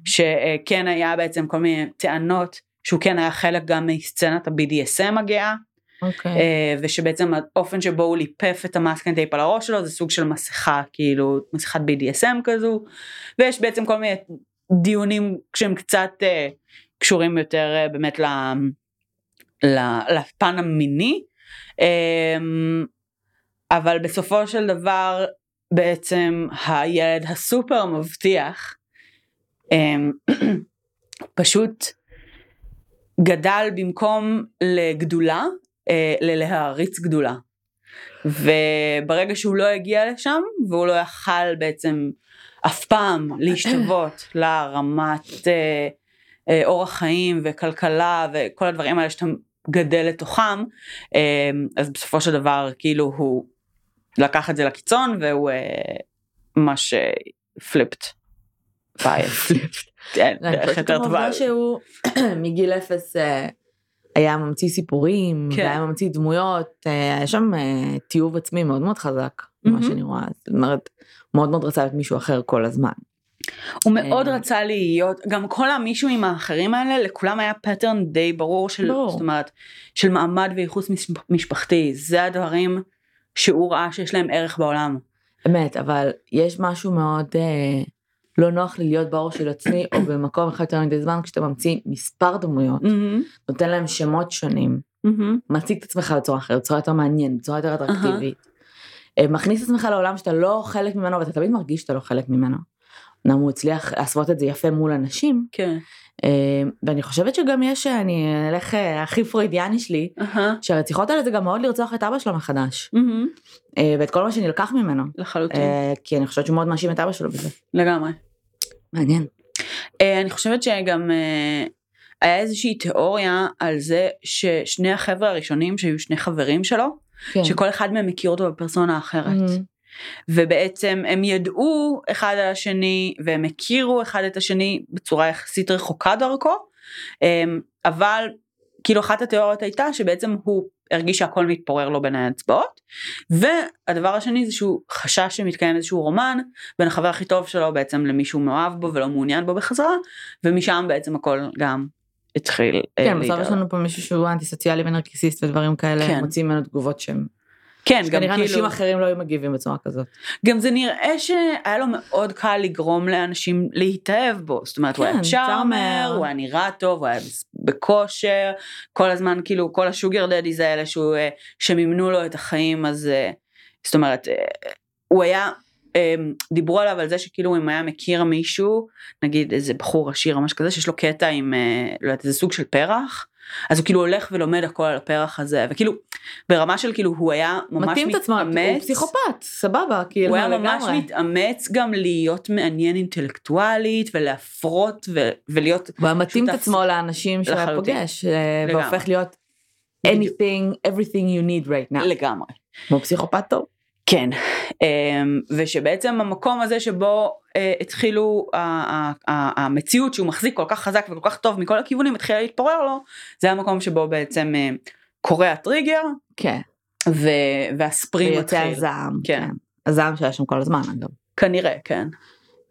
שכן היה בעצם כל מיני טענות שהוא כן היה חלק גם מסצנת ה-BDSM הגאה, אוקיי. uh, ושבעצם האופן שבו הוא ליפף את המאסקן טייפ על הראש שלו זה סוג של מסכה, כאילו מסכת BDSM כזו, ויש בעצם כל מיני דיונים שהם קצת uh, קשורים יותר uh, באמת לפן המיני. אבל בסופו של דבר בעצם הילד הסופר מבטיח אמ, פשוט גדל במקום לגדולה אה, ללהעריץ גדולה. וברגע שהוא לא הגיע לשם והוא לא יכל בעצם אף פעם להשתוות לרמת אה, אה, אורח חיים וכלכלה וכל הדברים האלה שאתה גדל לתוכם, אה, אז בסופו של דבר כאילו הוא לקח את זה לקיצון והוא אה, ממש פליפט. כן, שהוא מגיל אפס אה, היה ממציא סיפורים, כן. והיה ממציא דמויות, אה, היה שם תיעוב עצמי מאוד מאוד חזק, מה מהמם. שאני רואה, זאת אומרת, מאוד מאוד רצה להיות מישהו אחר כל הזמן. הוא מאוד רצה להיות, גם כל המישואים האחרים האלה, לכולם היה פטרן די ברור של, ברור. זאת אומרת, של מעמד וייחוס מש- משפחתי, זה הדברים שהוא ראה שיש להם ערך בעולם. אמת, אבל יש משהו מאוד אה, לא נוח לי להיות באור של עצמי, או במקום אחד יותר מדי זמן, כשאתה ממציא מספר דמויות, נותן להם שמות שונים, מציג את עצמך בצורה אחרת, בצורה יותר מעניינת, בצורה יותר אטרקטיבית. אה, מכניס את עצמך לעולם שאתה לא חלק ממנו, ואתה תמיד מרגיש שאתה לא חלק ממנו. אמנם הוא הצליח לעשות את זה יפה מול אנשים, כן. אה, ואני חושבת שגם יש, אני אלך אה, הכי פרוידיאני שלי, אהה. שהרציחות האלה זה גם מאוד לרצוח את אבא שלו מחדש. אה, ואת כל מה שנלקח ממנו. לחלוטין, כי אני חושבת שהוא מאוד מאשים את אבא שלו בזה. לגמרי. מעניין. אני חושבת שגם היה איזושהי תיאוריה על זה ששני החבר'ה הראשונים שהיו שני חברים שלו, כן. שכל אחד מהם מכיר אותו בפרסונה אחרת. Mhm. ובעצם הם ידעו אחד על השני והם הכירו אחד את השני בצורה יחסית רחוקה דרכו, אמ, אבל כאילו אחת התיאוריות הייתה שבעצם הוא הרגיש שהכל מתפורר לו בין האצבעות, והדבר השני זה שהוא חשש שמתקיים איזשהו רומן בין החבר הכי טוב שלו בעצם למי שהוא מאוהב בו ולא מעוניין בו בחזרה, ומשם בעצם הכל גם התחיל. אה, כן, בסוף. יש לנו פה מישהו שהוא אנטי סוציאלי ונרקיסיסט ודברים כאלה, כן. מוצאים ממנו תגובות שהם, כן, גם כנראה אנשים כאילו, אחרים לא היו מגיבים בצורה כזאת. גם זה נראה שהיה לו מאוד קל לגרום לאנשים להתאהב בו, זאת אומרת הוא היה כן, צ'ארמר, צ'ארמר. הוא היה נראה טוב, הוא היה בכושר, כל הזמן כאילו כל השוגר דדיז האלה שהוא, אה, שמימנו לו את החיים, אז אה, זאת אומרת, אה, הוא היה, אה, דיברו עליו על זה שכאילו אם היה מכיר מישהו, נגיד איזה בחור עשיר או משהו כזה, שיש לו קטע עם, לא יודעת, איזה סוג של פרח, אז הוא כאילו הולך ולומד הכל על הפרח הזה, וכאילו ברמה של כאילו הוא היה ממש מתאים את עצמו, הוא מתאמץ. פסיכופת, סבבה, כאילו הוא היה ממש לגמרי. מתאמץ גם להיות מעניין אינטלקטואלית ולהפרות ו- ולהיות הוא היה מתאים את. עצמו לאנשים שהוא היה. פוגש, אה. והופך להיות anything, everything you need right now. לגמרי. כמו פסיכופת טוב. כן, אמ, ושבעצם המקום הזה שבו אה, התחילו המציאות שהוא מחזיק כל כך חזק וכל כך טוב מכל הכיוונים התחילה להתפורר לו, זה המקום שבו בעצם אה, קורה הטריגר כן. ו- והספרים ויוצא מתחיל. הזעם. כן. כן. הזעם שהיה שם כל הזמן אגב. כנראה, כן.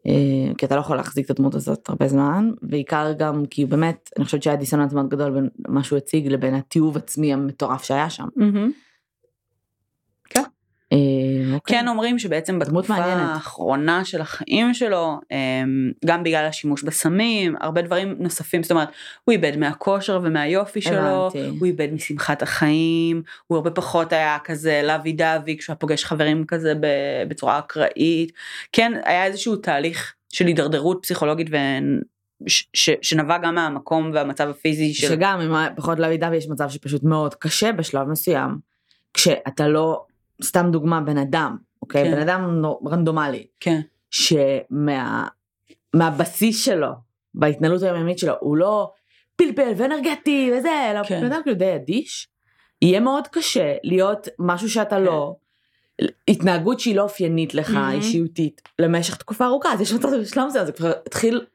אה, כי אתה לא יכול להחזיק את הדמות הזאת הרבה זמן, בעיקר גם כי באמת, אני חושבת שהיה דיסוננס מאוד גדול בין מה שהוא הציג לבין התיעוב עצמי המטורף שהיה שם. אוקיי. כן אומרים שבעצם בתקופה. האחרונה של החיים שלו, אמ, גם בגלל השימוש בסמים, הרבה דברים נוספים, זאת אומרת, הוא איבד מהכושר ומהיופי שלו, הבנתי. הוא איבד משמחת החיים, הוא הרבה פחות היה כזה לוי דווי כשהוא פוגש חברים כזה בצורה אקראית, כן, היה איזשהו תהליך של הידרדרות פסיכולוגית ו... ש- ש- שנבע גם מהמקום והמצב הפיזי של... שגם אם פחות לאבי דווי יש מצב שפשוט מאוד קשה בשלב מסוים, כשאתה לא, סתם דוגמה, בן אדם, אוקיי? כן. בן אדם רנדומלי, כן, שמה מהבסיס שלו, בהתנהלות היומיומית שלו, הוא לא פלפל ואנרגטי וזה, אלא כן. בן אדם כאילו די אדיש, יהיה מאוד קשה להיות משהו שאתה לא, התנהגות שהיא לא אופיינית לך, Mhm. אישיותית, למשך תקופה ארוכה, אז יש מצב בשלב מסוים, זה כבר התחיל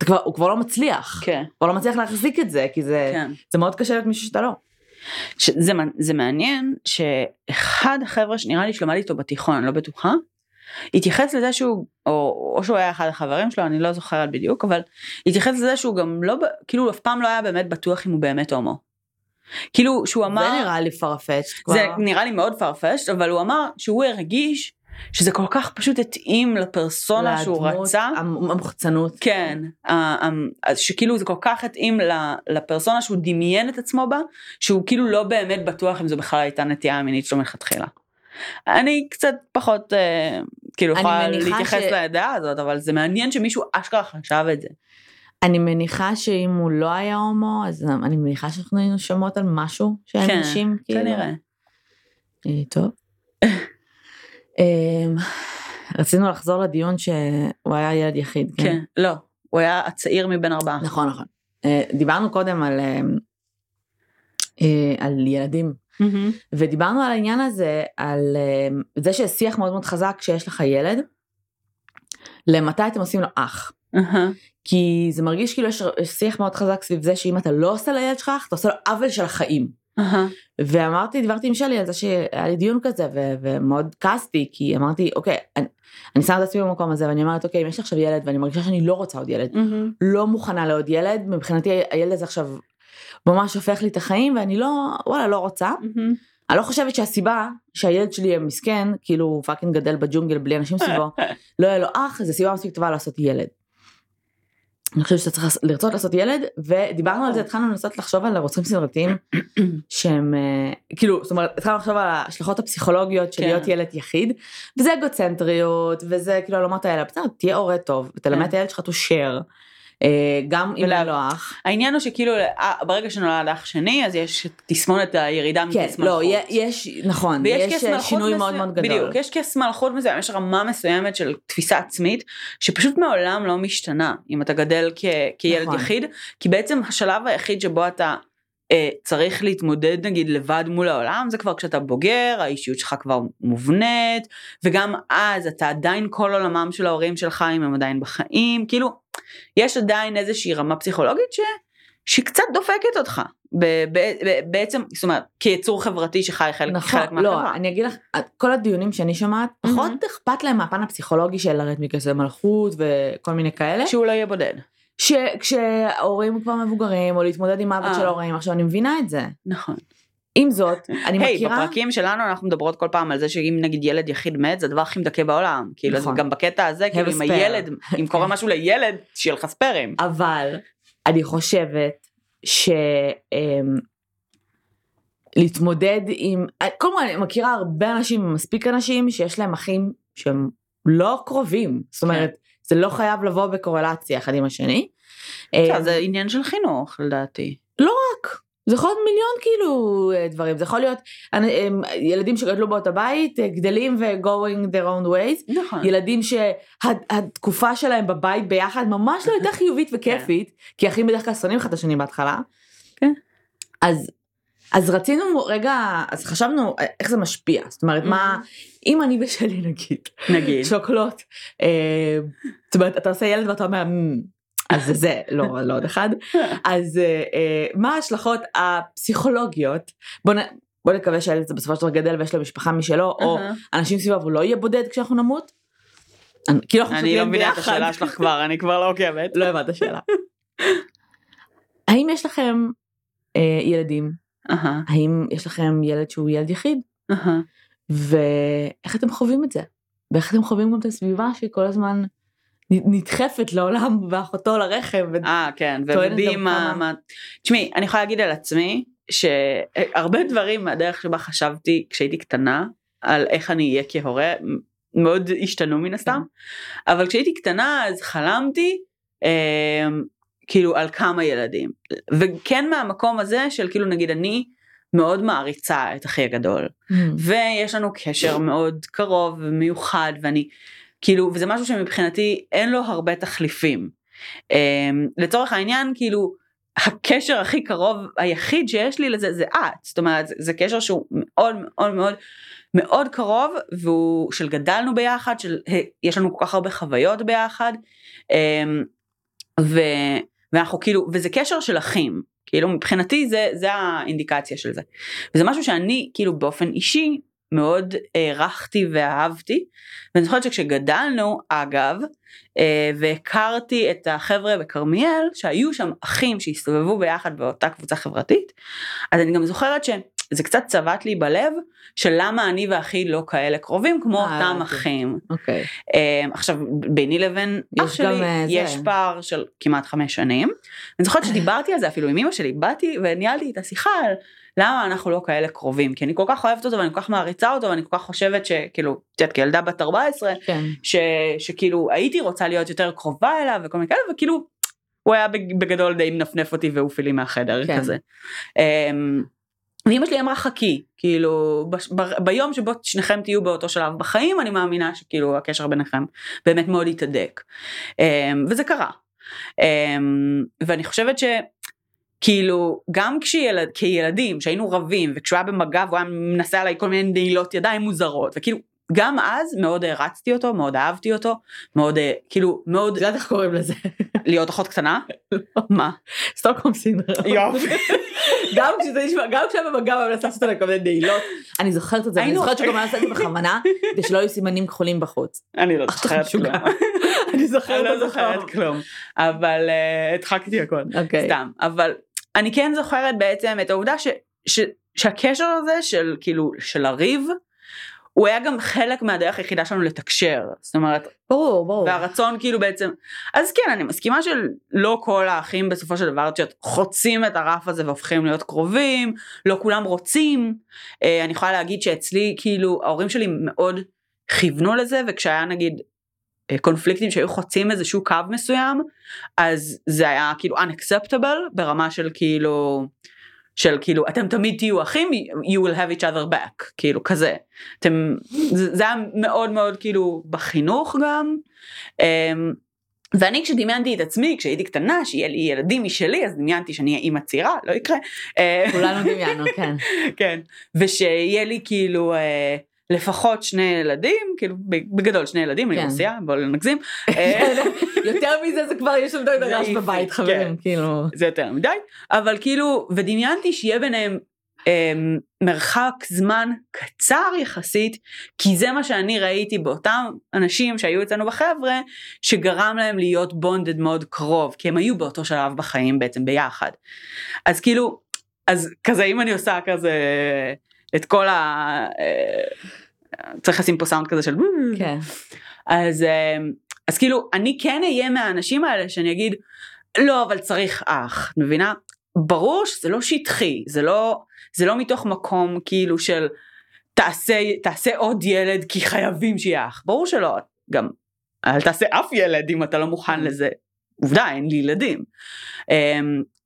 כבר, הוא כבר לא מצליח. כן, הוא לא מצליח להחזיק את זה, כי זה, כן. זה מאוד קשה להיות מישהו שאתה לא. ש- זה, מע- זה מעניין שאחד החבר'ה שנראה לי שלמד איתו בתיכון, אני לא בטוחה, התייחס לזה שהוא, או, או שהוא היה אחד החברים שלו, אני לא זוכרת בדיוק, אבל התייחס לזה שהוא גם לא, כאילו אף פעם לא היה באמת בטוח אם הוא באמת הומו. כאילו שהוא אמר, זה נראה לי כבר. זה נראה לי מאוד farfetched, אבל הוא אמר שהוא הרגיש שזה כל כך פשוט התאים לפרסונה שהוא לדמות, רצה. המ- המוחצנות. כן, שכאילו זה כל כך התאים לפרסונה שהוא דמיין את עצמו בה, שהוא כאילו לא באמת בטוח אם זו בכלל הייתה נטייה המינית שלו מלכתחילה. אני קצת פחות אה, כאילו יכולה להתייחס ש- לדעה הזאת, אבל זה מעניין שמישהו אשכרה חשב את זה. אני מניחה שאם הוא לא היה הומו, אז אני מניחה שאנחנו היינו שומעות על משהו שהם כן, נשים, כאילו. כנראה. אה, טוב. אמ, רצינו לחזור לדיון שהוא היה ילד יחיד. כן, לא, הוא היה הצעיר מבין ארבעה. נכון, נכון. אה, דיברנו קודם על, אמ, אה, על ילדים, מהמם. ודיברנו על העניין הזה, על אמ, זה שיש שיח מאוד מאוד חזק כשיש לך ילד, למתי אתם עושים לו אח. אהה. כי זה מרגיש כאילו יש שיח מאוד חזק סביב זה שאם אתה לא עושה לילד שלך אתה עושה לו עוול של החיים. אהה. ואמרתי, דיברתי עם שלי על זה שהיה לי דיון כזה, ו- ומאוד כעסתי, כי אמרתי, אוקיי, אני, אני שמה את עצמי במקום הזה, ואני אומרת, אוקיי, אם יש לי עכשיו ילד, ואני מרגישה שאני לא רוצה עוד ילד, מהמם. לא מוכנה לעוד ילד, מבחינתי הילד הזה עכשיו ממש הופך לי את החיים, ואני לא, וואלה, לא רוצה. מהמם. אני לא חושבת שהסיבה שהילד שלי יהיה מסכן, כאילו הוא fucking גדל בג'ונגל בלי אנשים סביבו, לא יהיה לו אח, זה סיבה מספיק טובה לעשות ילד. אני חושבת שאתה צריך לרצות לעשות ילד, ודיברנו על זה, התחלנו לנסות לחשוב על רוצחים סדרתיים, שהם, אה, כאילו, זאת אומרת, התחלנו לחשוב על ההשלכות הפסיכולוגיות של כן. להיות ילד יחיד, וזה אגוצנטריות, וזה כאילו העולמות האלה, בסדר, תהיה הורה טוב, ותלמד כן. את הילד שלך to share, גם אם אין לו אח. העניין הוא שכאילו אה, ברגע שנולד אח שני אז יש תסמונת הירידה כן, מכס לא, מלכות. יש, נכון, יש אה, שינוי מאוד מאוד גדול. בדיוק, יש כס מלכות מסוים, יש רמה מסוימת של תפיסה עצמית, שפשוט מעולם לא משתנה אם אתה גדל כילד נכון. יחיד, כי בעצם השלב היחיד שבו אתה אה, צריך להתמודד נגיד לבד מול העולם, זה כבר כשאתה בוגר, האישיות שלך כבר מובנית, וגם אז אתה עדיין כל עולמם של ההורים שלך אם הם עדיין בחיים, כאילו, יש עדיין איזושהי רמה פסיכולוגית ש... שקצת דופקת אותך, ב- ב- ב- בעצם, זאת אומרת, כיצור חברתי שחי חלק, נכון, חלק לא, מהחברה. אני אגיד לך, כל הדיונים שאני שומעת, פחות אכפת להם מהפן הפסיכולוגי של לרדת מכסי מלכות וכל מיני כאלה, שהוא לא יהיה בודד. כשההורים כבר מבוגרים, או להתמודד עם מוות אה. של ההורים, עכשיו אני מבינה את זה. נכון. עם זאת, אני היי, מכירה, בפרקים שלנו אנחנו מדברות כל פעם על זה שאם נגיד ילד יחיד מת זה הדבר הכי מדכא בעולם. כאילו נכון. גם בקטע הזה, כאילו אם. הילד, אם קורה משהו לילד, שיהיה לך ספיירים. אבל אני חושבת ש... אמ, להתמודד עם, קודם כל אני מכירה הרבה אנשים, מספיק אנשים שיש להם אחים שהם לא קרובים, זאת אומרת, זה לא חייב לבוא בקורלציה אחד עם השני. בסדר, אמ, זה עניין של חינוך לדעתי. זה יכול להיות מיליון כאילו אה, דברים, זה יכול להיות הם, ילדים שגדלו באותו בית, אה, גדלים ו-going their own ways, נכון. ילדים שהתקופה שלהם בבית ביחד ממש לא הייתה חיובית וכיפית, כי אחים בדרך כלל שונאים אחד את השני בהתחלה. כן. אז, אז רצינו רגע, אז חשבנו אה, איך זה משפיע, זאת אומרת מה, אם אני ושלי נגיד, נגיד. שוקלות, אה, זאת אומרת אתה עושה ילד ואתה אומר, "מ, אז זה לא, לא עוד אחד, אז אה, אה, מה ההשלכות הפסיכולוגיות, בוא, נ, בוא נקווה שהילד הזה בסופו של דבר גדל ויש לו משפחה משלו, או. אנשים סביבו והוא לא יהיה בודד כשאנחנו נמות? אני- כאילו אנחנו אני לא שוקלים מבינה את. השאלה שלך כבר, אני כבר לא עוקבת. לא הבנת שאלה. האם יש לכם אה, ילדים? האם יש לכם ילד שהוא ילד יחיד? ואיך אתם חווים את זה? ואיך אתם חווים גם את הסביבה שכל הזמן נ- נדחפת לעולם ואחותו לרחם? אה כן, גם מה... תשמעי, אני יכולה להגיד על עצמי שהרבה דברים מהדרך שבה חשבתי כשהייתי קטנה על איך אני אהיה כהורה מאוד השתנו מן הסתם, אבל כשהייתי קטנה אז חלמתי אה, כאילו על כמה ילדים, וכן מהמקום הזה של כאילו נגיד אני מאוד מעריצה את אחי הגדול. Mm. ויש לנו קשר מאוד קרוב ומיוחד ואני כאילו וזה משהו שמבחינתי אין לו הרבה תחליפים. Um, לצורך העניין כאילו הקשר הכי קרוב היחיד שיש לי לזה זה את זאת אומרת זה, זה קשר שהוא מאוד מאוד מאוד מאוד קרוב והוא של גדלנו ביחד של יש לנו כל כך הרבה חוויות ביחד. Um, ו, ואנחנו כאילו, וזה קשר של אחים, כאילו מבחינתי זה, זה האינדיקציה של זה. וזה משהו שאני כאילו באופן אישי מאוד הערכתי ואהבתי. ואני זוכרת שכשגדלנו אגב אה, והכרתי את החבר'ה בכרמיאל שהיו שם אחים שהסתובבו ביחד באותה קבוצה חברתית אז אני גם זוכרת שזה קצת צבט לי בלב של למה אני ואחי לא כאלה קרובים כמו אה, אותם אוקיי. אחים. אוקיי. אה, עכשיו ביני לבין אח שלי אה, זה. יש פער של כמעט חמש שנים. אני זוכרת שדיברתי על זה אפילו עם אמא שלי באתי וניהלתי את השיחה על למה אנחנו לא כאלה קרובים כי אני כל כך אוהבת אותו ואני כל כך מעריצה אותו ואני כל כך חושבת שכאילו את יודעת כילדה בת 14 כן. ש, שכאילו הייתי רוצה להיות יותר קרובה אליו וכל מיני כאלה וכאילו הוא היה בג- בגדול די מנפנף אותי והעוף לי מהחדר כן. כזה. אמ, ואמא שלי אמרה חכי כאילו בש- ב- ביום שבו שניכם תהיו באותו שלב בחיים אני מאמינה שכאילו הקשר ביניכם באמת מאוד יתהדק אמ, וזה קרה אמ, ואני חושבת שכאילו גם כשילד, כילדים שהיינו רבים וכשהוא היה במגע והוא היה מנסה עליי כל מיני נעילות ידיים מוזרות וכאילו גם אז מאוד הערצתי אותו מאוד אהבתי אותו מאוד אה, כאילו מאוד את יודעת איך קוראים לזה? להיות אחות קטנה מה סטוקהום סינדרום. יופי. גם כשזה נשמע, גם כשהיה במגע ומנסה לעשות עליי כל מיני נעילות. אני זוכרת את זה, היינו- זוכרת שגם עשיתי בכוונה, כדי שלא יהיו סימנים כחולים בחוץ. אני לא זוכרת. כלום אני אני זוכרת לא זוכרת כלום אבל אה, הדחקתי הכל אוקיי. סתם אבל אני כן זוכרת בעצם את העובדה ש, ש, שהקשר הזה של כאילו של הריב הוא היה גם חלק מהדרך היחידה שלנו לתקשר זאת אומרת ברור, ברור. והרצון כאילו בעצם אז כן אני מסכימה שלא כל האחים בסופו של דבר חוצים את הרף הזה והופכים להיות קרובים לא כולם רוצים אה, אני יכולה להגיד שאצלי כאילו ההורים שלי מאוד כיוונו לזה וכשהיה נגיד קונפליקטים שהיו חוצים איזשהו קו מסוים אז זה היה כאילו unacceptable ברמה של כאילו של כאילו אתם תמיד תהיו אחים you will have each other back כאילו כזה. אתם זה, זה היה מאוד מאוד כאילו בחינוך גם. אמ, ואני כשדמיינתי את עצמי כשהייתי קטנה שיהיה לי ילדים משלי אז דמיינתי שאני אהיה אימא צעירה לא יקרה. אה, כולנו דמיינו, כן. כן. ושיהיה לי כאילו אה, לפחות שני ילדים כאילו בגדול שני ילדים אני כן. מסיעה בואו לא נגזים אה, יותר מזה זה כבר יש זה רעש בבית, כן. חברים, כאילו. זה יותר מדי אבל כאילו ודמיינתי שיהיה ביניהם אמ, מרחק זמן קצר יחסית כי זה מה שאני ראיתי באותם אנשים שהיו אצלנו בחבר'ה שגרם להם להיות בונדד מאוד קרוב כי הם היו באותו שלב בחיים בעצם ביחד אז כאילו אז כזה אם אני עושה כזה את כל ה... אה, צריך לשים פה סאונד כזה של כן. אז, אמ, אז כאילו אני כן אהיה מהאנשים האלה שאני אגיד לא אבל צריך אח, את מבינה? ברור שזה לא שטחי, זה לא, זה לא מתוך מקום כאילו של תעשה, תעשה עוד ילד כי חייבים שיהיה אח, ברור שלא, גם אל תעשה אף ילד אם אתה לא מוכן לזה, עובדה אין לי ילדים.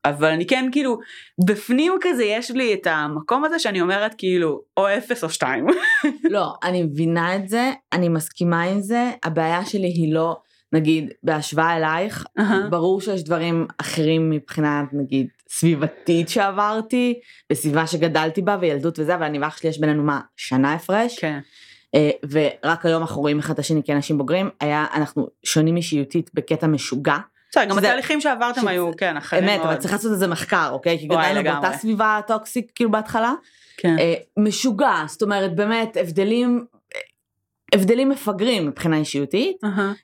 אבל אני כן כאילו בפנים כזה יש לי את המקום הזה שאני אומרת כאילו או אפס או שתיים. לא, אני מבינה את זה, אני מסכימה עם זה, הבעיה שלי היא לא, נגיד, בהשוואה אלייך, ברור שיש דברים אחרים מבחינת, נגיד, סביבתית שעברתי, בסביבה שגדלתי בה, וילדות וזה, אבל אני ואח שלי יש בינינו מה, שנה הפרש, כן. אה, ורק היום אנחנו רואים אחד את השני כאנשים בוגרים, היה, אנחנו שונים אישיותית בקטע משוגע, בסדר, גם התהליכים שעברתם היו, כן, אחרים אמת, מאוד. אבל צריך לעשות איזה מחקר, אוקיי? כי גדלנו. באותה סביבה טוקסית, כאילו בהתחלה, כן. אה, משוגע, זאת אומרת, באמת, הבדלים, הבדלים מפגרים מבחינה אישיותית.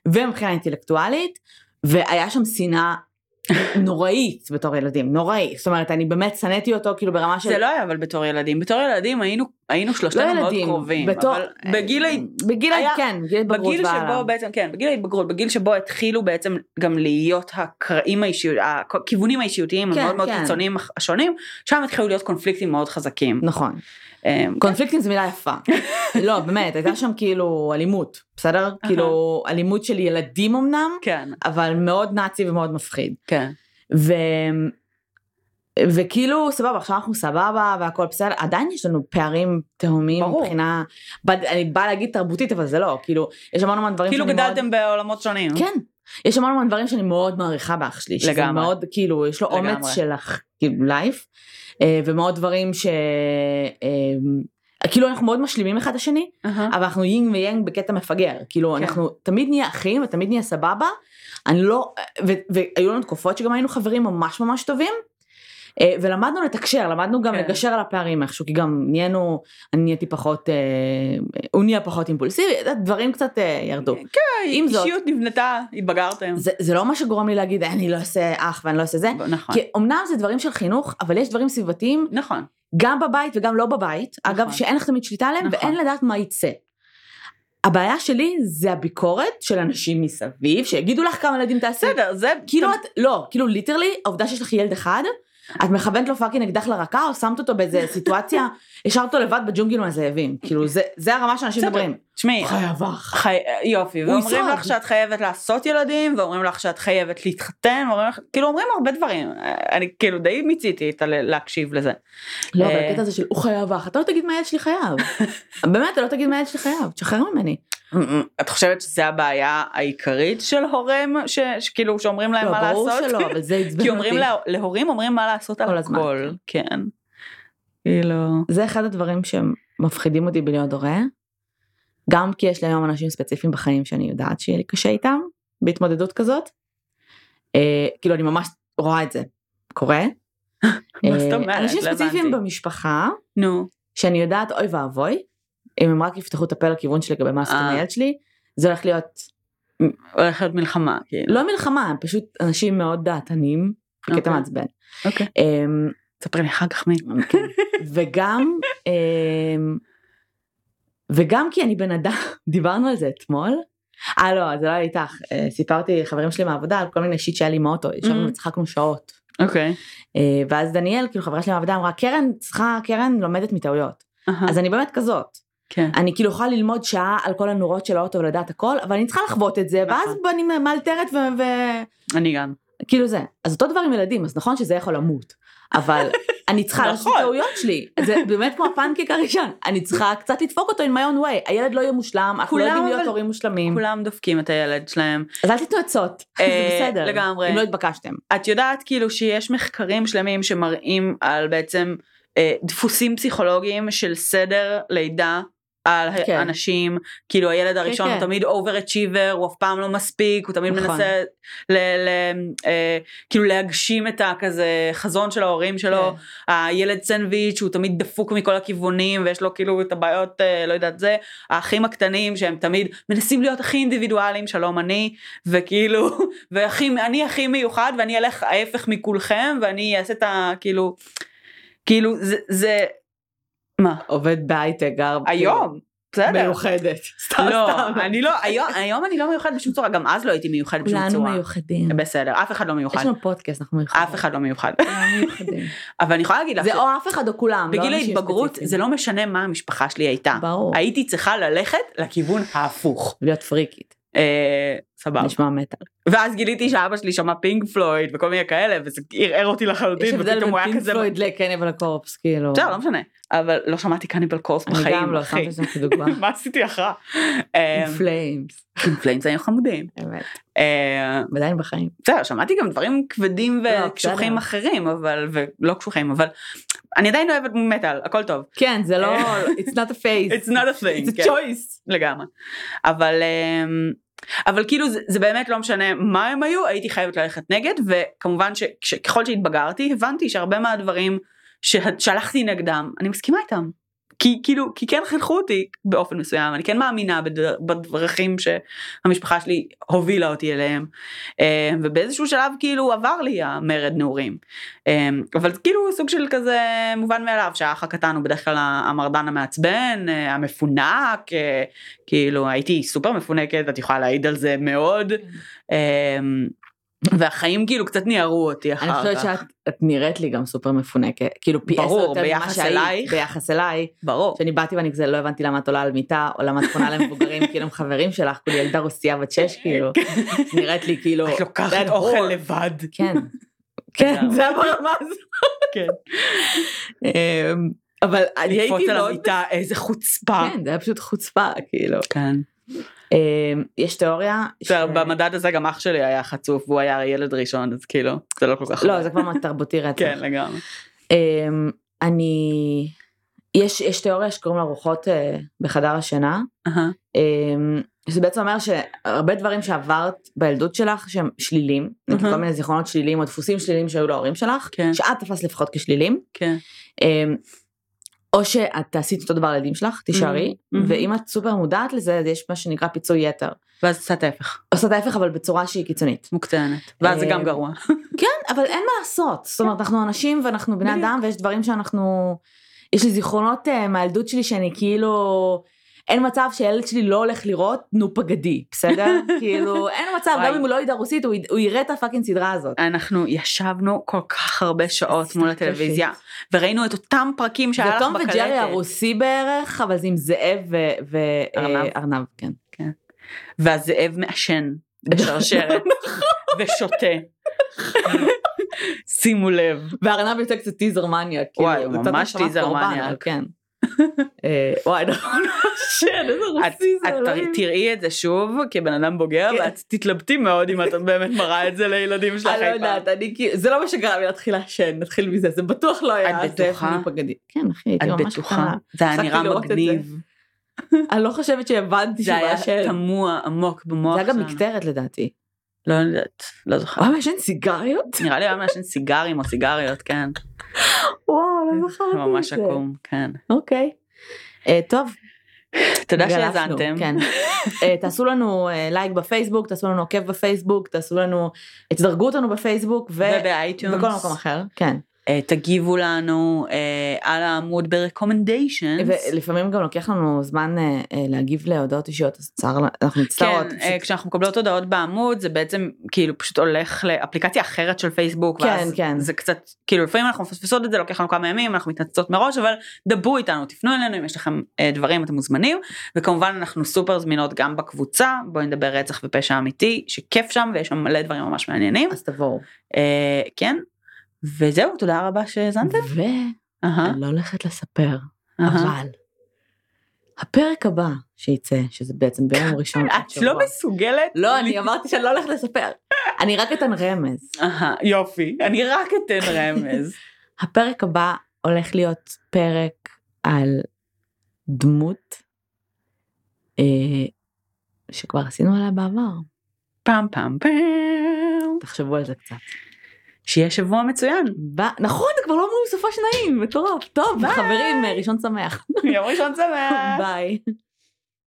ומבחינה אינטלקטואלית, והיה שם שנאה נוראית בתור ילדים, נוראית. זאת אומרת, אני באמת שנאתי אותו כאילו ברמה של... זה לא היה אבל בתור ילדים, בתור ילדים היינו, היינו לא שלושתנו מאוד ילדים, קרובים, בתור... אבל בגיל, ה- בגיל, היה- כן, בגיל בגיל. שבו בעצם, כן, בגיל ההתבגרות, בגיל שבו התחילו בעצם גם להיות הקרעים האישיות, הכיוונים האישיותיים כן, המאוד מאוד כן. קיצוניים השונים, שם התחילו להיות קונפליקטים מאוד חזקים. נכון. אמ, קונפליקטים זה מילה יפה. לא, באמת, הייתה שם כאילו אלימות, בסדר? כאילו, אלימות של ילדים אמנם, כן, אבל מאוד נאצי ומאוד מפחיד. כן, ו... וכאילו סבבה עכשיו אנחנו סבבה והכל בסדר עדיין יש לנו פערים תהומיים ברור. מבחינה בד- אני באה להגיד תרבותית אבל זה לא כאילו יש המון המון דברים כאילו שאני מאוד- גדלתם בעולמות שונים. כן יש המון המון דברים שאני מאוד מעריכה באח שלי שזה לגמרי. מאוד כאילו יש לו אומץ לגמרי. של אח- כאילו לייף ומאוד דברים ש... אה, כאילו אנחנו מאוד משלימים אחד את השני, אבל אנחנו יינג ויאנג בקטע מפגר, כאילו כן. אנחנו תמיד נהיה אחים ותמיד נהיה סבבה, אני לא, ו, והיו לנו תקופות שגם היינו חברים ממש ממש טובים, אה, ולמדנו לתקשר, למדנו גם כן. לגשר על הפערים איכשהו, כי גם נהיינו, אני נהייתי פחות, אה, הוא נהיה פחות אימפולסיבי, דברים קצת אה, ירדו. עם זאת- אישיות נבנתה, התבגרתם. זה, זה לא מה שגורם לי להגיד אני לא אעשה אח ואני לא אעשה זה, נכון. כי אמנם זה דברים של חינוך, אבל יש דברים סביבתיים נכון. גם בבית וגם לא בבית, אגב נכון. שאין לך תמיד שליטה עליהם נכון. ואין לדעת מה יצא. הבעיה שלי זה הביקורת של אנשים מסביב שיגידו לך כמה ילדים תעשי. בסדר, זה כאילו את, לא, כאילו literally העובדה שיש לך ילד אחד, את מכוונת לו fucking אקדח לרקה או שמת אותו באיזה סיטואציה, השארת אותו לבד בג'ונגל עם הזאבים, כאילו זה, זה הרמה שאנשים. מדברים. תשמעי, חייב אח. חי... יופי, ואומרים. לך שאת חייבת לעשות ילדים, ואומרים לך שאת חייבת להתחתן, ואומרים לך, כאילו אומרים הרבה דברים, אני כאילו די מיציתי את. להקשיב לזה. לא, אבל אה. הקטע הזה של הוא חייב אח, אתה לא תגיד מה הילד שלי חייב. באמת, אתה לא תגיד מה הילד שלי חייב, תשחרר ממני. את חושבת שזה הבעיה העיקרית של הורים, ש... שכאילו שאומרים להם לא, מה ברור לעשות? שלא, אבל זה עצבן אותי. כי אומרים לה... להורים אומרים מה לעשות על הזמן, הכל, כן. כאילו, זה אחד הדברים שמפחידים אותי בלהיות הורה. גם כי יש לי היום אנשים ספציפיים בחיים שאני יודעת שיהיה לי קשה איתם בהתמודדות כזאת. אה, כאילו אני ממש רואה את זה קורה. מה זאת אה, אומרת? אנשים לא ספציפיים הבנתי. במשפחה נו, שאני יודעת אוי ואבוי אם הם רק יפתחו את הפה לכיוון שלי לגבי מה לעשות עם אה. הילד שלי זה הולך להיות הולכת להיות מלחמה, כאילו. לא מלחמה הם פשוט אנשים מאוד דעתנים בקטע אוקיי. מעצבן. אוקיי. אמ, ספרי לי אחר כך מי. כן. וגם אמ, וגם כי אני בן אדם דיברנו על זה אתמול. אה לא זה לא היה איתך אה, סיפרתי לחברים שלי מהעבודה על כל מיני שיט שהיה לי עם האוטו ישבנו Mhm. וצחקנו שעות אוקיי. אה, ואז דניאל כאילו חברה שלי מהעבודה אמרה קרן צריכה קרן לומדת מטעויות אהה, אז אני באמת כזאת כן. אני כאילו יכולה ללמוד שעה על כל הנורות של האוטו ולדעת הכל אבל אני צריכה לחוות את זה ואז נכון. אני מאלתרת ו- אני גם. כאילו זה אז אותו דבר עם ילדים אז נכון שזה יכול למות אבל אני צריכה לעשות נכון. טעויות שלי זה באמת כמו הפנקק הראשון אני צריכה קצת לדפוק אותו in my own way הילד לא יהיה מושלם אנחנו לא יודעים להיות הורים מושלמים כולם דופקים את הילד שלהם. אז אל תיתנו עצות זה אה, בסדר לגמרי. אם לא התבקשתם את יודעת כאילו שיש מחקרים שלמים שמראים על בעצם אה, דפוסים פסיכולוגיים של סדר לידה על כן. אנשים, כאילו הילד הראשון כן. הוא תמיד over achiever, הוא אף פעם לא מספיק, הוא תמיד נכון. מנסה ל, ל, אה, כאילו להגשים את הכזה חזון של ההורים שלו, כן. הילד סנדוויץ' הוא תמיד דפוק מכל הכיוונים ויש לו כאילו את הבעיות אה, לא יודעת זה, האחים הקטנים שהם תמיד מנסים להיות הכי אינדיבידואליים שלום אני וכאילו והכי אני הכי מיוחד ואני אלך ההפך מכולכם ואני אעשה את ה... כאילו כאילו זה זה מה? עובד בהייטק גר היום? בסדר. מיוחדת. סתם לא סתם. אני לא היום היום אני לא מיוחד בשום צורה גם אז לא הייתי מיוחד בשום כולנו צורה. מיוחדים. בסדר אף אחד לא יש מיוחד לנו פודקאסט אנחנו מיוחדים. אף אחד לא מיוחד. כולנו מיוחדים. אבל אני יכולה להגיד לך זה או אף אחד או כולם לא בגיל ההתבגרות. זה לא משנה מה המשפחה שלי הייתה. ברור. הייתי צריכה ללכת לכיוון ההפוך. להיות פריקית. אה, סבבה. נשמע מטאל ואז גיליתי שאבא שלי שמע פינק פלויד וכל מיני כאלה וזה ערער אותי יש לחלוטין הבדל ופתאום הוא בין היה פינק כזה. פלויד לקניבל הקורפס כאילו בסדר לא משנה אבל לא שמעתי קניבל אני בחיים. גם לא. שמתי שם כדוגמה מה עשיתי אחריו? אין פליימס פליימס היו חמודים. אמת אה, עדיין בחיים בסדר שמעתי גם דברים כבדים לא, וקשוחים. אחרים אבל ולא קשוחים אבל אני עדיין אוהבת מטאל הכל טוב. כן זה לא it's not a phase It's not a thing. it's a כן. choice לגמרי. אבל אמ, אבל כאילו זה, זה באמת לא משנה מה הם היו הייתי חייבת ללכת נגד וכמובן שככל שהתבגרתי הבנתי שהרבה מהדברים שהלכתי נגדם אני מסכימה איתם. כי כאילו כי כן חינכו אותי באופן מסוים אני כן מאמינה בדר, בדרכים שהמשפחה שלי הובילה אותי אליהם. אמ, ובאיזשהו שלב כאילו עבר לי המרד נעורים. אמ, אבל כאילו סוג של כזה מובן מאליו שהאח הקטן הוא בדרך כלל המרדן המעצבן אה, המפונק אה, כאילו הייתי סופר מפונקת את יכולה להעיד על זה מאוד. אמ, והחיים כאילו קצת ניערו אותי אחר אני כך. חושבת שאת את נראית לי גם סופר מפונקת כאילו פי ברור, עשר יותר ממה שהיית, אלייך. ביחס אליי ברור. שאני באתי ואני כזה לא הבנתי למה את עולה על מיטה או למה את פונה למבוגרים כאילו הם חברים שלך כאילו ילדה רוסייה בת שש כאילו נראית לי כאילו את לוקחת that אוכל. לבד. כן כן. זה ברמה הזו כן. אמ, אבל אני לקפוץ הייתי על מאוד המיטה איזה חוצפה. כן זה היה פשוט חוצפה כאילו כן. אמ, יש תיאוריה במדד הזה גם אח שלי היה חצוף והוא היה ילד ראשון אז כאילו זה לא כל כך. לא זה כבר תרבותי רצח כן לגמרי. אמ, אני יש, יש תיאוריה שקוראים לה רוחות אה, בחדר השינה, אה, שזה בעצם אומר שהרבה דברים שעברת בילדות שלך שהם שלילים, אהה. כל מיני זיכרונות שליליים או דפוסים שליליים שהיו להורים שלך, כן. שאת תפסת לפחות כשלילים, כן. אה, או שאת תעשית אותו דבר לילדים שלך, תישארי, מהמם. ואם את סופר מודעת לזה, אז יש מה שנקרא פיצוי יתר. ואז קצת ההפך, עושה את ההפך אבל בצורה שהיא קיצונית. מוקטנת. ואז זה גם אה, גרוע. כן, אבל אין מה לעשות. זאת אומרת, אנחנו אנשים ואנחנו בני. אדם ויש דברים שאנחנו... יש לי זיכרונות uh, מהילדות שלי שאני כאילו... אין מצב שהילד שלי לא הולך לראות נו פגדי, בסדר? כאילו, אין מצב, וואי. גם אם הוא לא ידע רוסית, הוא, הוא יראה את הפאקינג סדרה הזאת. אנחנו ישבנו כל כך הרבה שעות מול הטלוויזיה, וראינו את אותם פרקים זה שהיה לך בקלטת. וג'רי הרוסי בערך, אבל זה עם זאב ארנב. וארנב, כן. והזאב מעשן בשרשרת ושותה. שימו לב. וארנב יוצא קצת טיזר כאילו, וואי, זה קצת ממש טיזר מניאק. כן. אה, וואי, נכון, איזה את, רוסי זה, את אלוהים. תראי את זה שוב כבן אדם בוגר כן. ואת תתלבטי מאוד אם את באמת מראה את זה לילדים שלך. אני לא. יודעת, אני כאילו, זה לא מה שגרם לי להתחיל לעשן, נתחיל מזה, זה בטוח לא היה את זה בטוחה? כן, אחי, הייתי את ממש בטוחה? קטנה. זה היה נראה את זה. מגניב. אני לא חושבת שהבנתי זה שהוא היה מעשן. תמוה עמוק במוח זה היה גם. מקטרת לדעתי. לא יודעת, לא זוכרת. הוא היה מעשן סיגריות? נראה לי היה מעשן סיגרים או סיגריות, כן. וואו, לא זכרתי את זה. ממש עקום, כן. אוקיי. אה, טוב, תודה שהאזנתם. כן. אה, תעשו לנו אה, לייק בפייסבוק, תעשו לנו עוקב בפייסבוק, תעשו לנו, תדרגו אותנו בפייסבוק וב iTunes. ובכל מקום אחר, כן. אה, תגיבו לנו אה, על העמוד ב-recommendations. ולפעמים גם לוקח לנו זמן אה, אה, להגיב להודעות אישיות, אז צר, אנחנו מצטערות. כן, אה, כשאנחנו מקבלות הודעות בעמוד זה בעצם כאילו פשוט הולך לאפליקציה אחרת של פייסבוק. כן, ואז כן. זה קצת כאילו לפעמים אנחנו מפספסות את זה לוקח לנו כמה ימים אנחנו מתנצלות מראש אבל דברו איתנו תפנו אלינו אם יש לכם אה, דברים אתם מוזמנים וכמובן אנחנו סופר זמינות גם בקבוצה בואי נדבר רצח ופשע אמיתי שכיף שם ויש שם מלא דברים ממש מעניינים אז תבואו. אה, כן וזהו תודה רבה שהאזנתם. ואני אהה, לא הולכת לספר, אהה. אבל הפרק הבא שייצא, שזה בעצם ביום ראשון. את לא. מסוגלת? לא, אני אמרתי שאני לא הולכת לספר. אני רק אתן רמז. יופי אני רק אתן רמז. הפרק הבא הולך להיות פרק על דמות אה, שכבר עשינו עליה בעבר. פעם פעם פעם. תחשבו על זה קצת. שיהיה שבוע מצוין. ב... נכון, כבר לא אומרים סופה שניים, מטורף. טוב, ביי. חברים, ראשון שמח. יום ראשון שמח. ביי.